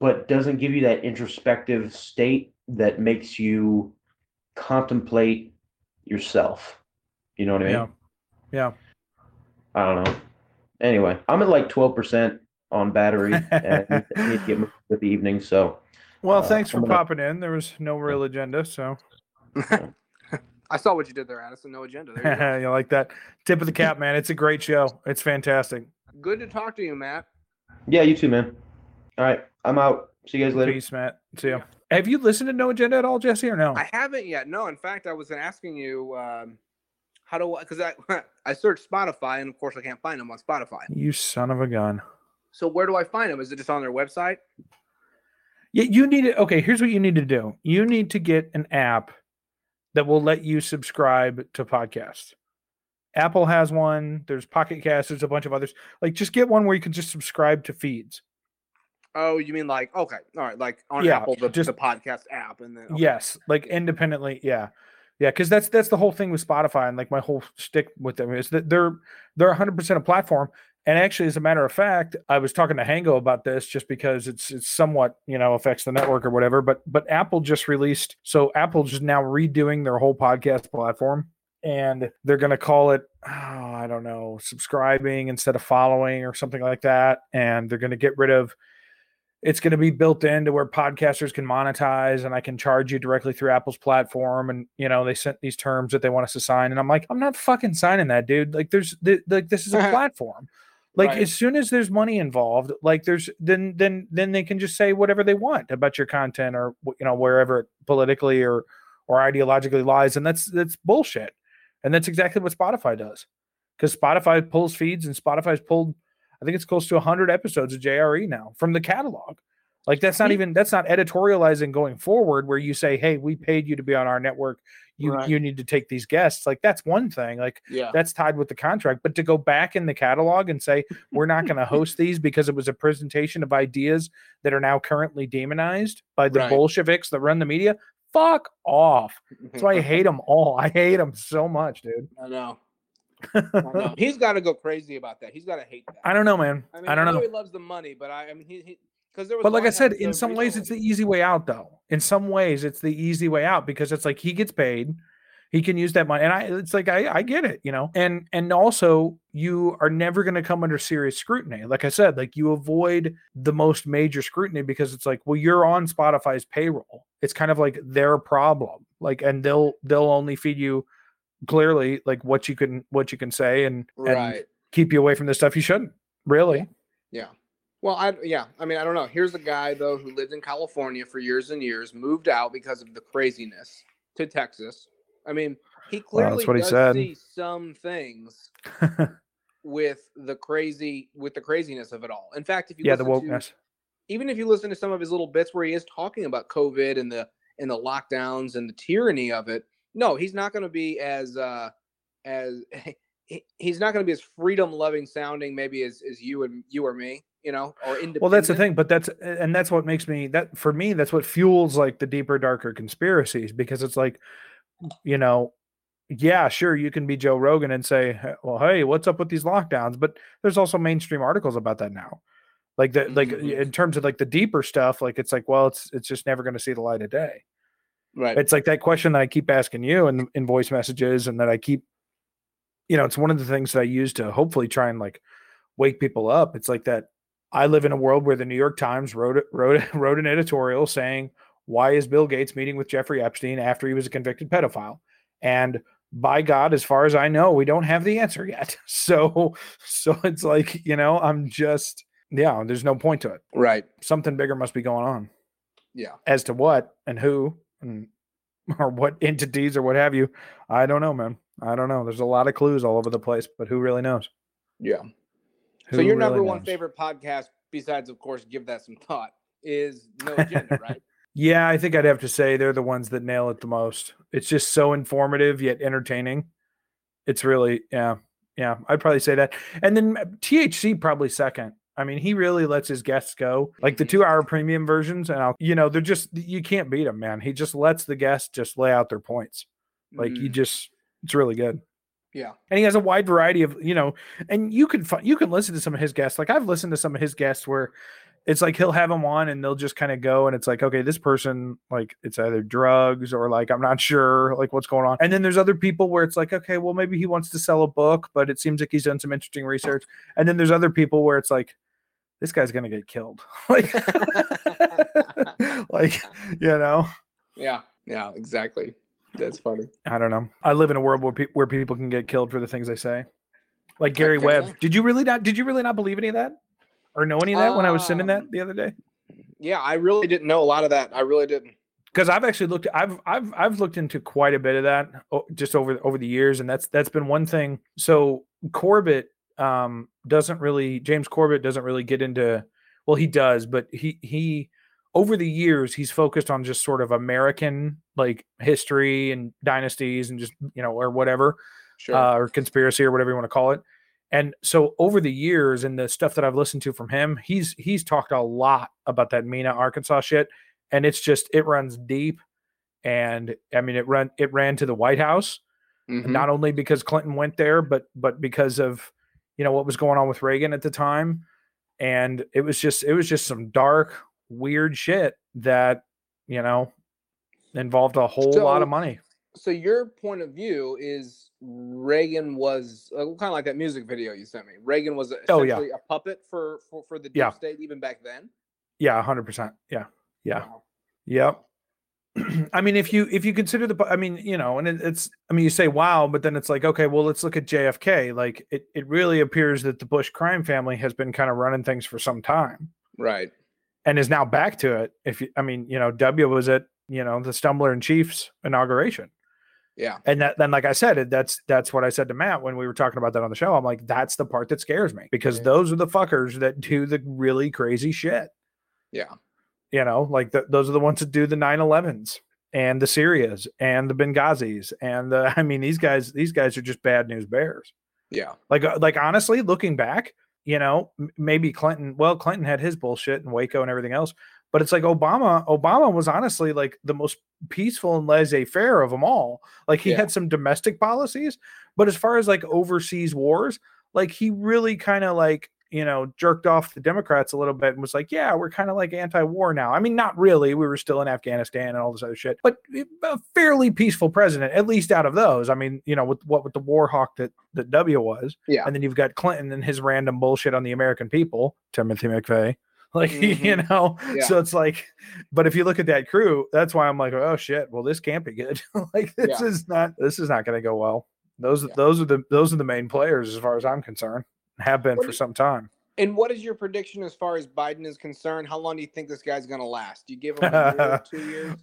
but doesn't give you that introspective state that makes you contemplate yourself. You know what I mean? Yeah, yeah. I don't know. Anyway, I'm at like 12% on battery and I need to get for the evening. So, Well, Uh, thanks for gonna- popping in. There was no real agenda, so I saw what you did there, Addison. No agenda. There you go. you like that. Tip of the cap, man. It's a great show. It's fantastic. Good to talk to you, Matt. yeah, you too, man. All right, I'm out. See you guys later. Peace, Matt. See ya. Have you listened to No Agenda at all, Jesse, or no? I haven't yet. No, in fact, I was asking you um, how do I because I I searched Spotify and of course I can't find them on Spotify. You son of a gun. So where do I find them? Is it just on their website? Yeah, you need it. Okay, here's what you need to do. You need to get an app that will let you subscribe to podcasts. Apple has one. There's Pocket Cast. There's a bunch of others. Like, just get one where you can just subscribe to feeds. Oh, you mean like okay, all right, like on Yeah, Apple the, just- the podcast app and then okay. Yes, like independently. Yeah, Yeah, because that's that's the whole thing with Spotify and like my whole stick with them is that they're they're 100 percent a platform. And actually, as a matter of fact, I was talking to Hango about this just because it's it's somewhat you know affects the network or whatever. But but Apple just released so Apple's just now redoing their whole podcast platform, and they're going to call it oh, I don't know subscribing instead of following or something like that. And they're going to get rid of it's going to be built into where podcasters can monetize and I can charge you directly through Apple's platform. And, you know, they sent these terms that they want us to sign. And I'm like, I'm not fucking signing that, dude. Like, there's, th- like, this is a platform. Like, Right. as soon as there's money involved, like, there's, then, then, then they can just say whatever they want about your content or, you know, wherever it politically or, or ideologically lies. And that's, that's bullshit. And that's exactly what Spotify does. Because Spotify pulls feeds and Spotify's pulled, I think it's close to 100 episodes of JRE now from the catalog. Like that's not even that's not editorializing going forward where you say, "Hey, we paid you to be on our network. You Right. you need to take these guests." Like that's one thing. Like Yeah. that's tied with the contract, but to go back in the catalog and say, "We're not going to host these because it was a presentation of ideas that are now currently demonized by the Right. Bolsheviks that run the media." Fuck off. That's why I hate them all. I hate them so much, dude. I know. I know. He's got to go crazy about that. He's got to hate that. I don't know, man. I, mean, I don't know. he loves the money, but I, I mean, he because there was. But like I said, in some ways, it's the easy way out, though. In some ways, it's the easy way out because it's like he gets paid, he can use that money, and I. It's like I, I get it, you know. And and also, you are never going to come under serious scrutiny. Like I said, like you avoid the most major scrutiny because it's like, well, you're on Spotify's payroll. It's kind of like their problem. Like, and they'll they'll only feed you clearly like what you can what you can say and and keep you away from the stuff you shouldn't. Really. Yeah. Well, I yeah. I mean, I don't know. Here's a guy though who lived in California for years and years, moved out because of the craziness to Texas. I mean, he Well, clearly that's what he said. see some things with the crazy with the craziness of it all. In fact, if you yeah, the listen to- wokeness. even if you listen to some of his little bits where he is talking about COVID and the and the lockdowns and the tyranny of it, no, he's not going to be as uh as he- he's not going to be as freedom loving sounding maybe as as you and you or me, you know, or independent. Well, that's the thing, but that's and that's what makes me that for me that's what fuels like the deeper, darker conspiracies because it's like, you know, yeah, sure, you can be Joe Rogan and say, well, hey, what's up with these lockdowns? But there's also mainstream articles about that now. Like that, like Mhm. in terms of like the deeper stuff, like it's like, well, it's it's just never going to see the light of day. Right. It's like that question that I keep asking you in, in voice messages, and that I keep, you know, it's one of the things that I use to hopefully try and like wake people up. It's like that I live in a world where the New York Times wrote it- wrote wrote an editorial saying why is Bill Gates meeting with Jeffrey Epstein after he was a convicted pedophile? And by God, as far as I know, we don't have the answer yet. So so it's like, you know, I'm just yeah, there's no point to it. right. Something bigger must be going on Yeah. as to what and who and or what entities or what have you. I don't know, man. I don't know. There's a lot of clues all over the place, but who really knows? Yeah. Who so your really number one knows? favorite podcast, besides of course, give that some thought, is No Agenda, right? Yeah, I think I'd have to say they're the ones that nail it the most. It's just so informative yet entertaining. It's really, yeah, yeah. I'd probably say that. And then uh, THC probably second. I mean, he really lets his guests go, like the Mhm. two-hour premium versions, and I'll, you know, they're just you can't beat him, man. He just lets the guests just lay out their points. Like you Mm, just, it's really good. yeah. and he has a wide variety of you know and you can find you can listen to some of his guests like i've listened to some of his guests where it's like he'll have them on and they'll just kind of go and it's like okay this person like it's either drugs or like i'm not sure like what's going on and then there's other people where it's like okay well maybe he wants to sell a book but it seems like he's done some interesting research and then there's other people where it's like this guy's gonna get killed like like you know Yeah. Yeah. Exactly. That's funny. I don't know. I live in a world where, pe- where people can get killed for the things they say. Like Gary Okay. Webb. Did you really not? Did you really not believe any of that, or know any of that when I was sending that Um, the other day? Yeah, I really didn't know a lot of that. I really didn't. Because I've actually looked. I've I've I've looked into quite a bit of that just over over the years, and that's that's been one thing. So Corbett um doesn't really James Corbett doesn't really get into. Well, he does, but he he over the years he's focused on just sort of American like history and dynasties and just you know or whatever. Sure. uh, or conspiracy or whatever you want to call it. And so over the years and the stuff that I've listened to from him, he's he's talked a lot about that Mena, Arkansas shit, and it's just it runs deep. and I mean it ran it ran to the White House, Mhm. not only because Clinton went there, but but because of you know what was going on with Reagan at the time, and it was just it was just some dark, weird shit that you know involved a whole lot of money. So your point of view is Reagan was uh, kind of like that music video you sent me. Reagan was Oh, yeah. essentially a puppet for for, for the deep Yeah. state even back then. Yeah, hundred percent. Yeah, yeah. Wow. Yep. I mean, if you if you consider the, I mean, you know, and it, it's, I mean, you say wow, but then it's like, okay, well, let's look at JFK. Like, it it really appears that the Bush crime family has been kind of running things for some time, Right. And is now back to it. If you, I mean, you know, W was at you know the Stumbler in Chief's inauguration, Yeah. and that then, like I said, that's that's what I said to Matt when we were talking about that on the show. I'm like, that's the part that scares me because Yeah. those are the fuckers that do the really crazy shit Yeah. you know like the, those are the ones that do the 9-11s and the syrias and the benghazis and the i mean these guys these guys are just bad news bears Yeah. like uh, like honestly looking back you know maybe clinton well clinton had his bullshit and waco and everything else but it's like obama obama was honestly like the most peaceful and laissez-faire of them all like he Yeah. had some domestic policies but as far as like overseas wars like he really kind of like you know jerked off the democrats a little bit and was like yeah we're kind of like anti-war now i mean not really we were still in afghanistan and all this other shit but a fairly peaceful president at least out of those i mean you know with what with the war hawk that that w was Yeah. and then you've got clinton and his random bullshit on the american people timothy mcveigh like you Mhm. know Yeah. so it's like but if you look at that crew that's why i'm like oh shit well this can't be good like this Yeah. is not this is not going to go well those Yeah. those are the those are the main players as far as i'm concerned have been What for do- some time And what is your prediction as far as Biden is concerned? How long do you think this guy's going to last? Do you give him a year, two years?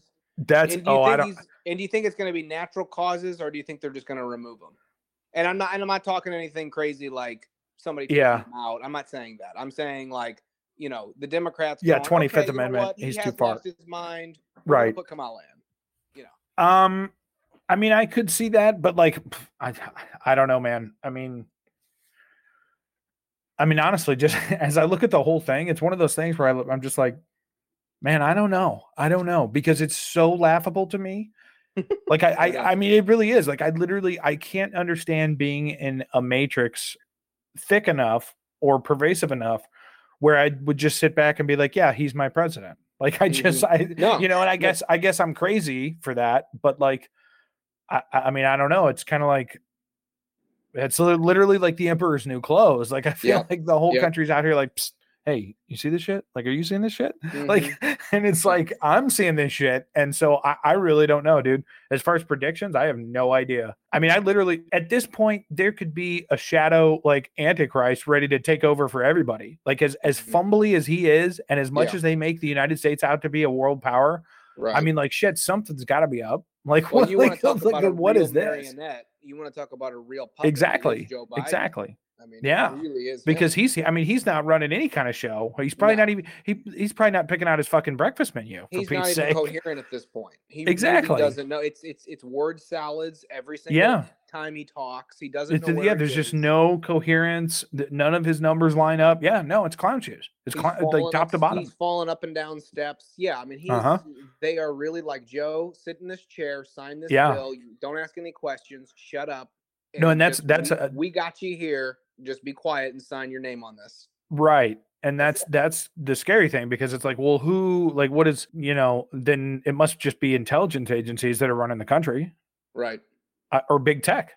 that's and do you oh i think don't and do you think it's going to be natural causes or do you think they're just going to remove him? And I'm not and I'm not talking anything crazy like somebody Yeah. him out. I'm not saying that. I'm saying like you know the Democrats. Yeah, 25th "Okay, Amendment? He he's too far." Lost his mind. We're Right. Put Kamala in. You know. Um, I mean, I could see that, but like, I, I don't know, man. I mean, I mean, honestly, just as I look at the whole thing, it's one of those things where I, I'm just like, man, I don't know, I don't know, because it's so laughable to me. Like, I, I, I mean, it really is. Like, I literally, I can't understand being in a matrix thick enough or pervasive enough where I would just sit back and be like, yeah, he's my president. Like, I just, mm-hmm. I, No, you know, and I guess, I guess I'm crazy for that, but like, I I mean, I don't know. It's kind of like, it's li- literally like the emperor's new clothes. Like, I feel Yeah. like the whole Yeah. country's out here like, hey, you see this shit? Like, are you seeing this shit? Mhm. Like, and it's like, I'm seeing this shit. And so I, I really don't know, dude. As far as predictions, I have no idea. I mean, I literally, at this point, there could be a shadow like Antichrist ready to take over for everybody. Like, as, as Mhm. fumbly as he is, and as much Yeah. as they make the United States out to be a world power, right. I mean, like, shit, something's got to be up. Like, well, what, you like, like, a what is this? marionette? You want to talk about a real puppet? Exactly. Joe Biden. Exactly. I mean, Yeah. really is him. Because he's, I mean, he's not running any kind of show. He's probably No. not even, he, he's probably not picking out his fucking breakfast menu. For he's not Pete's even sake. coherent at this point. He really Exactly. doesn't know. It's it's it's word salads every single Yeah. Time he talks. He doesn't It's- know. Where yeah, there's just no coherence. None of his numbers line up. Yeah, no, it's clown shoes. It's clown, like top up- to bottom. He's falling up and down steps. Yeah, I mean, he's. Uh-huh. They are really like Joe. Sit in this chair. Sign this Yeah. bill. You don't ask any questions. Shut up. No, and that's- just, that's we, a- we got you here. Just be quiet and sign your name on this. Right. And that's that's the scary thing because it's like, well, who like what is you know, then it must just be intelligence agencies that are running the country Right. Uh, or big tech.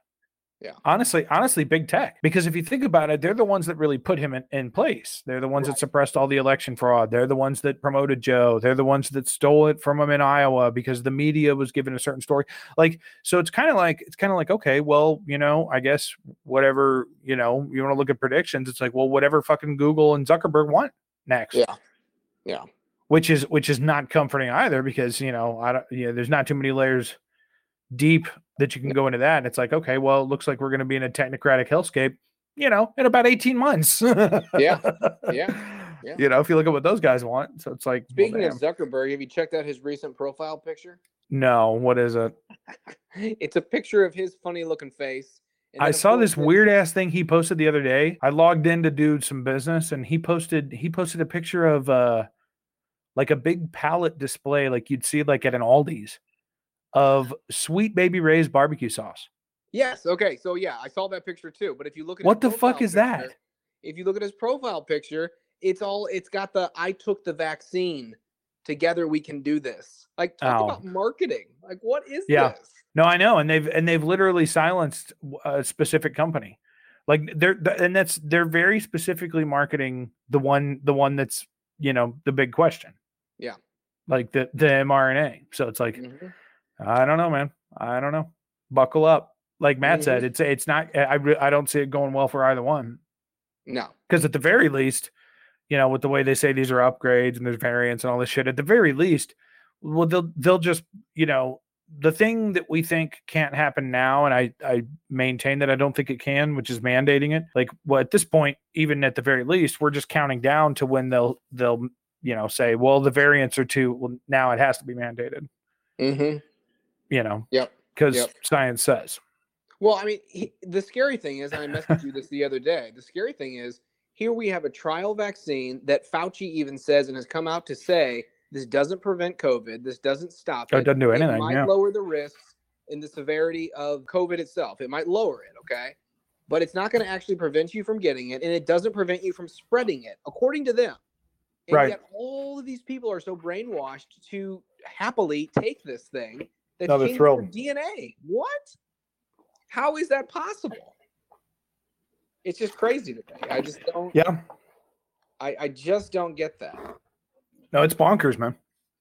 Yeah. Honestly, honestly, big tech. Because if you think about it, they're the ones that really put him in, in place. They're the ones Right. that suppressed all the election fraud. They're the ones that promoted Joe. They're the ones that stole it from him in Iowa because the media was given a certain story. Like, so it's kind of like it's kind of like, okay, well, you know, I guess whatever, you know, you want to look at predictions, it's like, well, whatever fucking Google and Zuckerberg want next. Yeah. Yeah. Which is which is not comforting either because, you know, I don't you know, there's not too many layers deep that you can go into that. And it's like, okay, well, it looks like we're going to be in a technocratic hellscape, you know, in about 18 months. Yeah, yeah. You know, if you look at what those guys want. So it's like, well, Speaking of. Zuckerberg, have you checked out his recent profile picture? no, what is it? It's a picture of his funny looking face. I saw this weird ass thing he posted the other day. I logged in to do some business and he posted he posted a picture of uh like a big pallet display like you'd see like at an Aldi's of Sweet Baby Ray's barbecue sauce. Yes. Okay. So yeah, I saw that picture too. But if you look at What the fuck is that? If you look at his profile picture, it's all it's got the I took the vaccine. Together we can do this. Like talk Oh. about marketing. Like what is Yeah. this? No, I know, and they've and they've literally silenced a specific company. Like they're and that's they're very specifically marketing the one the one that's you know the big question. Yeah. Like the the mRNA. So it's like Mhm. I don't know, man. I don't know. Buckle up. Like Matt said, it's it's not. I re- I don't see it going well for either one No. because at the very least, you know, with the way they say these are upgrades and there's variants and all this shit, at the very least, well, they'll they'll just you know the thing that we think can't happen now, and I I maintain that I don't think it can, which is mandating it. Like, well, at this point, even at the very least, we're just counting down to when they'll they'll you know say, well, the variants are too. Well, now it has to be mandated. Mm-hmm. You know, Yep. because Yep. science says. Well, I mean, he, the scary thing is, and I messaged you this the other day. The scary thing is, here we have a trial vaccine that Fauci even says and has come out to say this doesn't prevent COVID. This doesn't stop Oh, it doesn't do anything. It might yeah. lower the risks in the severity of COVID itself. It might lower it, okay? But it's not going to actually prevent you from getting it, and it doesn't prevent you from spreading it, according to them. And Right. yet, all of these people are so brainwashed to happily take this thing that No, they're thrilled. DNA. What? How is that possible? It's just crazy to me. I just don't. Yeah. I, I just don't get that. No, it's bonkers, man.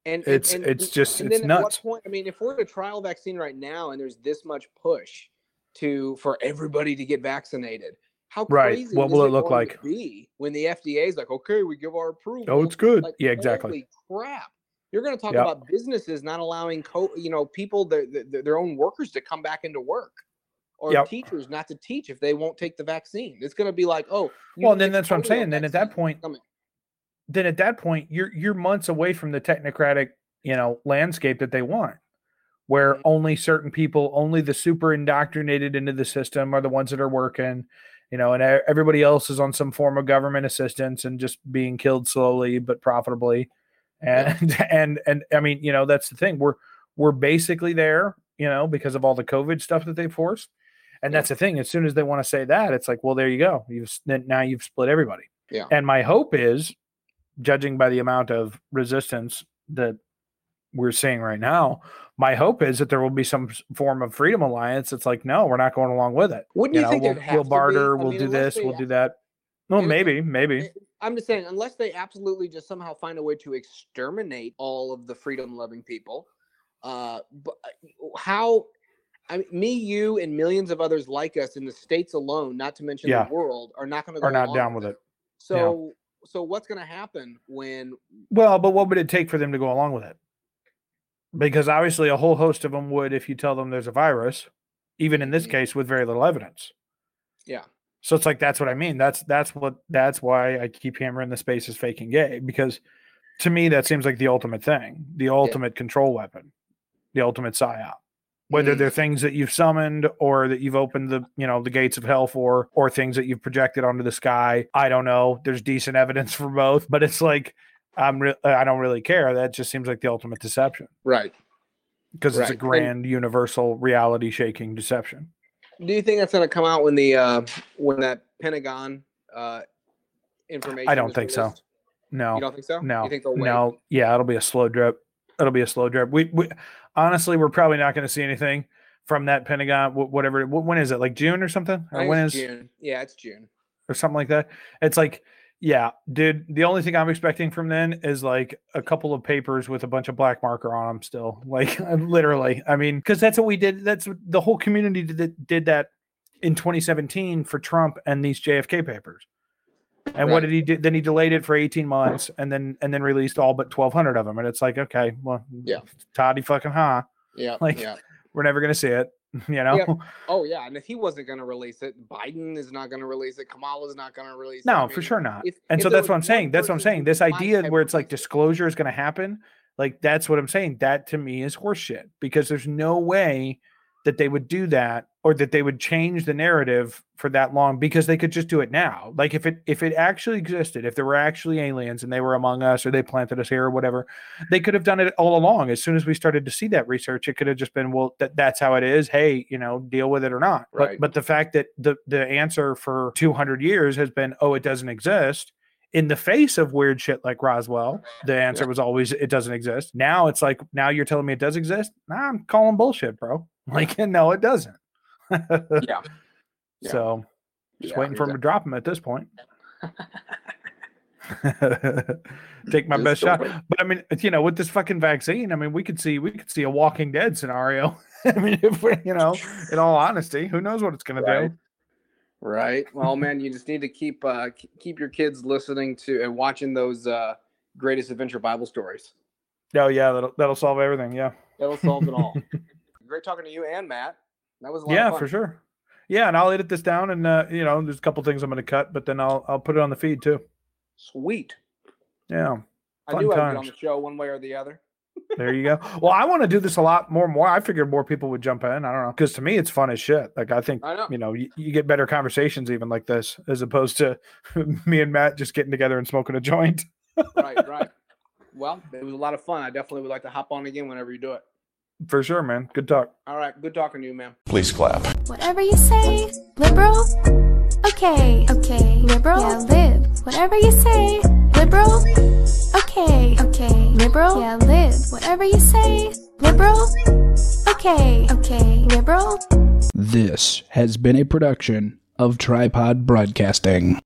And It's- and- it's just- and it's nuts. what point? I mean, if we're at a trial vaccine right now, and there's this much push to for everybody to get vaccinated, how Right. crazy What is will it look like? Be when the FDA is like, okay, we give our approval. Oh, it's good. Like, yeah, exactly. Holy crap! You're going to talk Yep. about businesses not allowing co- you know people their, their their own workers to come back into work, or Yep. teachers not to teach if they won't take the vaccine. It's going to be like, oh, Well, then that's what I'm saying. Then at that point, Come in. then at that point, you're you're months away from the technocratic, you know, landscape that they want, where Mhm. only certain people, only the super indoctrinated into the system are the ones that are working, you know, and everybody else is on some form of government assistance and just being killed slowly but profitably. And and and I mean, you know, that's the thing. We're we're basically there, you know, because of all the COVID stuff that they forced. And Yeah. that's the thing. As soon as they want to say that, it's like, well, there you go. You've now you've split everybody. Yeah. And my hope is, judging by the amount of resistance that we're seeing right now, my hope is that there will be some form of freedom alliance. It's like, no, we're not going along with it. Wouldn't you, know, think we'll, we'll to be- barter, we'll mean, do this, we'll do that. Well, maybe, maybe. I'm just saying, unless they absolutely just somehow find a way to exterminate all of the freedom-loving people, uh, but how? I mean, me, you, and millions of others like us in the states alone, not to mention Yeah. the world, are not going to Are not down with it. So, so what's going to happen when? Well, but what would it take for them to go along with it? Because obviously, a whole host of them would if you tell them there's a virus, even in this Mhm. case with very little evidence. Yeah. So it's like that's what I mean. That's that's what that's why I keep hammering the space is fake and gay because to me that seems like the ultimate thing, the ultimate control weapon, the ultimate psyop. Whether Mm. they're things that you've summoned or that you've opened the you know the gates of hell for, or things that you've projected onto the sky, I don't know. There's decent evidence for both, but it's like I'm re- I don't really care. That just seems like the ultimate deception Right. because it's a Right. And- grand, universal, reality shaking deception. Do you think that's going to come out when the uh, when that Pentagon uh, information? I don't think so. No, You don't think so? No, You think they'll wait? no, yeah, it'll be a slow drip. It'll be a slow drip. We, we honestly, we're probably not going to see anything from that Pentagon. Whatever. When is it? Like June or something? Or when is June? Yeah, it's June. or something like that? It's like, yeah, dude. The only thing I'm expecting from then is like a couple of papers with a bunch of black marker on them. Still, like literally. I mean, because that's what we did. That's what the whole community did, did that in 2017 for Trump and these JFK papers. And what did he do? Then he delayed it for 18 months and then and then released all but 1,200 of them. And it's like, okay, well, Yeah. Toddy fucking ha. Yeah, Like, yeah. We're never gonna see it. You know? Yep. Oh yeah, and if he wasn't going to release it, Biden is not going to release it. Kamala's not going to release it. I No, mean, for sure not. if- and if so that's what I'm saying. That's what I'm saying. This idea where it's like disclosure is going to happen, like that's what I'm saying. That to me is horseshit because there's no way that they would do that or that they would change the narrative for that long because they could just do it now. Like if it if it actually existed, if there were actually aliens and they were among us or they planted us here or whatever, they could have done it all along. As soon as we started to see that research, it could have just been, well, that, that's how it is. Hey, you know, deal with it or not. Right. But but the fact that the the answer for 200 years has been, oh, it doesn't exist. In the face of weird shit like Roswell, the answer was always it doesn't exist. Now it's like now you're telling me it does exist. Nah, I'm calling bullshit, bro. Like no, it doesn't. Yeah. Yeah. So just Yeah, waiting for him to drop him at this point. Take my Just best shot. wait. But I mean, you know, with this fucking vaccine, I mean, we could see we could see a Walking Dead scenario. I mean, if we, you know, in all honesty, who knows what it's gonna Right. do? Right. Well, man, you just need to keep uh, keep your kids listening to and watching those uh, greatest adventure Bible stories. Oh yeah, that'll that'll solve everything. Yeah. That'll solve it all. Great talking to you and Matt. That was a lot Yeah, of fun. for sure. Yeah, and I'll edit this down and uh, you know, there's a couple things I'm gonna cut, but then I'll I'll put it on the feed too. Sweet. Yeah. I I'd get on the show one way or the other. There you go. Well, I want to do this a lot more. More. I figured more people would jump in. I don't know because to me it's fun as shit. Like I think I know. you know you, you get better conversations even like this as opposed to me and Matt just getting together and smoking a joint. right, right. Well, it was a lot of fun. I definitely would like to hop on again whenever you do it. For sure, man. Good talk. All right. Good talking to you, man. Please clap. Whatever you say, liberal. Okay, okay, liberal. Yeah, live. Whatever you say, liberal. Okay, okay, liberal. Yeah, live. Whatever you say, liberal. Okay, okay, liberal. This has been a production of Tripod Broadcasting.